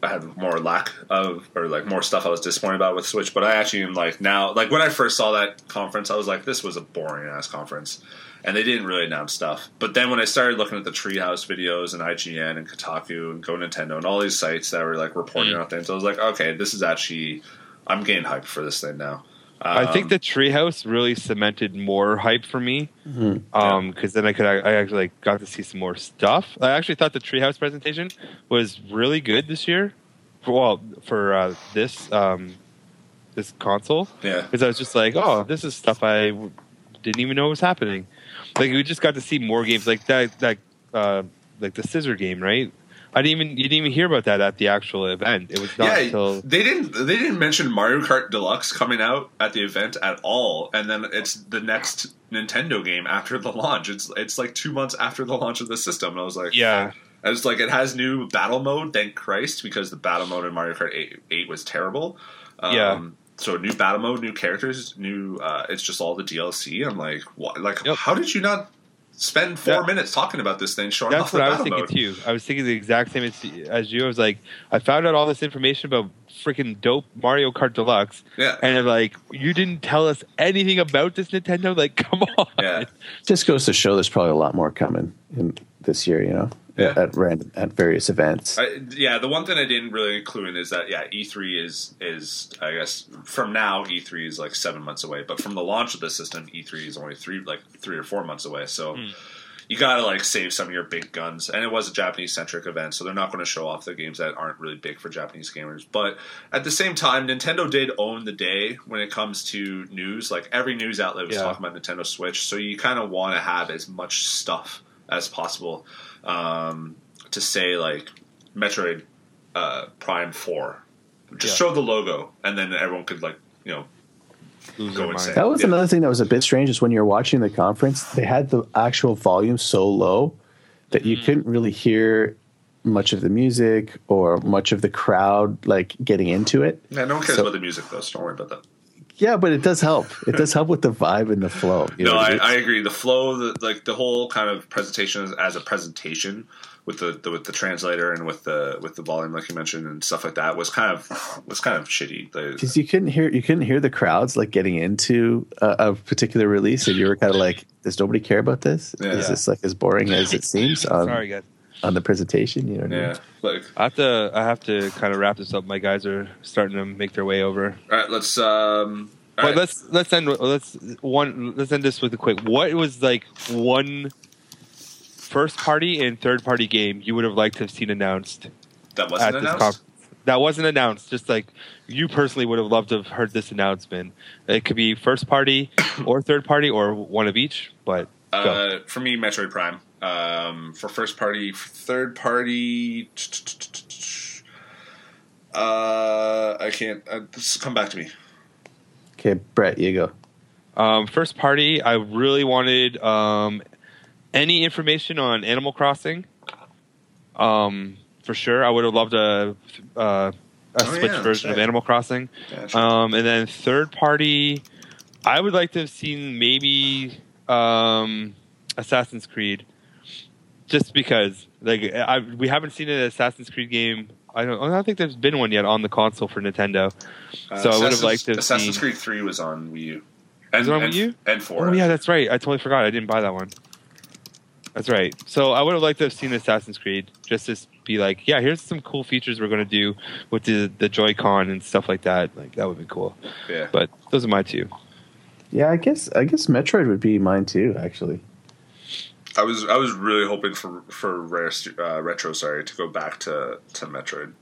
I had more lack of or like more stuff I was disappointed about with Switch, but I actually am like now like when I first saw that conference, I was like this was a boring ass conference, and they didn't really announce stuff. But then when I started looking at the Treehouse videos and IGN and Kotaku and Go Nintendo and all these sites that were like reporting Mm. on things, I was like, okay, this is actually I'm getting hyped for this thing now. I think Um, the Treehouse really cemented more hype for me. Mhm. Um, because then I could I actually like, got to see some more stuff. I actually thought the Treehouse presentation was really good this year. For, well, for uh, this um, this console, yeah. because I was just like, oh, this is stuff I w- didn't even know was happening. Like we just got to see more games like that, that uh, like the scissor game, right? I didn't even you didn't even hear about that at the actual event. It was not yeah, until they didn't. They didn't mention Mario Kart Deluxe coming out at the event at all, and then it's the next Nintendo game after the launch. It's it's like two months after the launch of the system, and I was like, yeah. I was like, it has new battle mode. Thank Christ, because the battle mode in Mario Kart 8, 8 was terrible. Um, Yeah. So new battle mode, new characters, new. Uh, it's just all the DLC. I'm like, what? Like, Yep. how did you not? Spend four Yeah. minutes talking about this thing, showing That's what I was thinking mode. too. I was thinking the exact same as, as you. I was like, I found out all this information about freaking dope Mario Kart Deluxe, Yeah, and I'm like, you didn't tell us anything about this Nintendo. Like, [laughs] come on. yeah, Just goes to show there's probably a lot more coming in this year. You know, Yeah. at random at various events. I, yeah. The one thing I didn't really include in is that yeah, E3 is is I guess from now E3 is like seven months away, but from the launch of the system, E3 is only three like three or four months away. So. Hmm. You gotta like save some of your big guns, and it was a Japanese centric event, so they're not going to show off the games that aren't really big for Japanese gamers. But at the same time, Nintendo did own the day when it comes to news. Like every news outlet was Yeah. talking about Nintendo Switch, so you kind of want to have as much stuff as possible um, to say like Metroid uh, Prime Four. Just Yeah. show the logo, and then everyone could like you know Lose Go their mind. insane. That was Yeah. another thing that was a bit strange is when you're watching the conference, they had the actual volume so low that you couldn't really hear much of the music or much of the crowd like getting into it. yeah, no one cares So- about the music though, so don't worry about that. Yeah, but it does help. It does help with the vibe and the flow. You know no, what I, mean? I agree. The flow, the, like the whole kind of presentation as, as a presentation with the, the with the translator and with the with the volume, like you mentioned, and stuff like that was kind of was kind of shitty. The- because you couldn't hear you couldn't hear the crowds like getting into a, a particular release, and you were kind of like, "Does nobody care about this? Yeah. Is this like as boring as it [laughs] seems on Sorry, guys. on the presentation?" You know what I mean? Like I have to. I have to kind of wrap this up. My guys are starting to make their way over. all right, let's um. all But right. let's let's end let's one let's end this with a quick. What was like one first party and third party game you would have liked to have seen announced that wasn't announced. conference? That wasn't announced. Just like you personally would have loved to have heard this announcement. It could be first party [coughs] or third party or one of each. But. Uh, for me, Metroid Prime. Um, for first party, for third party. Uh, I can't. Uh, just come back to me. Okay, Brett, you go. Um, first party, I really wanted um, any information on Animal Crossing. Um, for sure, I would have loved a uh, a Oh, Switch yeah, that's version of. Animal Crossing. Gotcha. Um, and then third party, I would like to have seen maybe um, Assassin's Creed, just because like I, we haven't seen an Assassin's Creed game. I don't. I don't think there's been one yet on the console for Nintendo. Uh, so I would have liked to have Assassin's seen- Creed Three was on Wii U. And, Was it on and, Wii U? And four. Oh yeah, that's right. I totally forgot. I didn't buy that one. That's right. So I would have liked to have seen Assassin's Creed just to be like, yeah, here's some cool features we're going to do with the the Joy-Con and stuff like that. Like that would be cool. yeah. But those are my two. Yeah, I guess I guess Metroid would be mine too. Actually, I was I was really hoping for for Rare uh, Retro, sorry, to go back to to Metroid.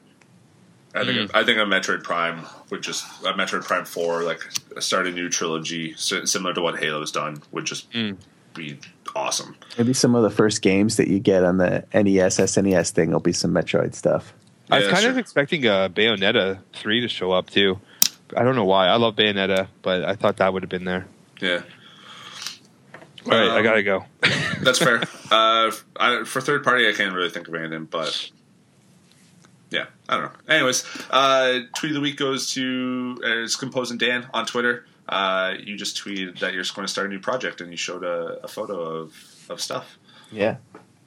I think I think a Metroid Prime would just a Metroid Prime Four, like start a new trilogy similar to what Halo's done, would just Mm. be awesome. maybe some of the first games that you get on the E NES, SNES thing will be some Metroid stuff. I was kind sure. of expecting a Bayonetta three to show up too. I don't know why. I love Bayonetta, but I thought that would have been there. Yeah, All right, I Um, gotta go. [laughs] that's fair. uh, I, for third party, I can't really think of anything, but yeah, I don't know. Anyways, uh, tweet of the week goes to uh, it's composing Dan on Twitter. Uh, you just tweeted that you're going to start a new project, and you showed a, a photo of of stuff. Yeah,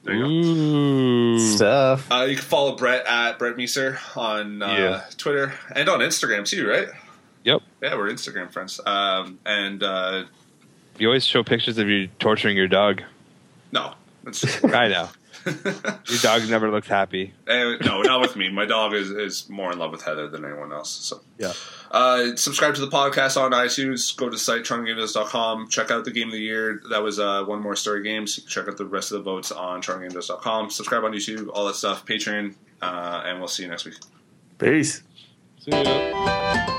There you go. Stuff. Uh, you can follow Brett at Brett Meeser on uh, Yeah. Twitter and on Instagram too, right? Yep. Yeah, we're Instagram friends. Um, and uh, You always show pictures of you torturing your dog. no, that's [laughs] just I know. Your dog never looks happy. Uh, no, not with me. My dog is, is more in love with Heather than anyone else. So, Yeah. uh, subscribe to the podcast on iTunes. Go to the site trongamedos.com. Check out the game of the year. That was uh, one more story games. Check out the rest of the votes on trongamedos.com. Subscribe on YouTube. All that stuff. Patreon. Uh, and we'll see you next week. Peace. See ya.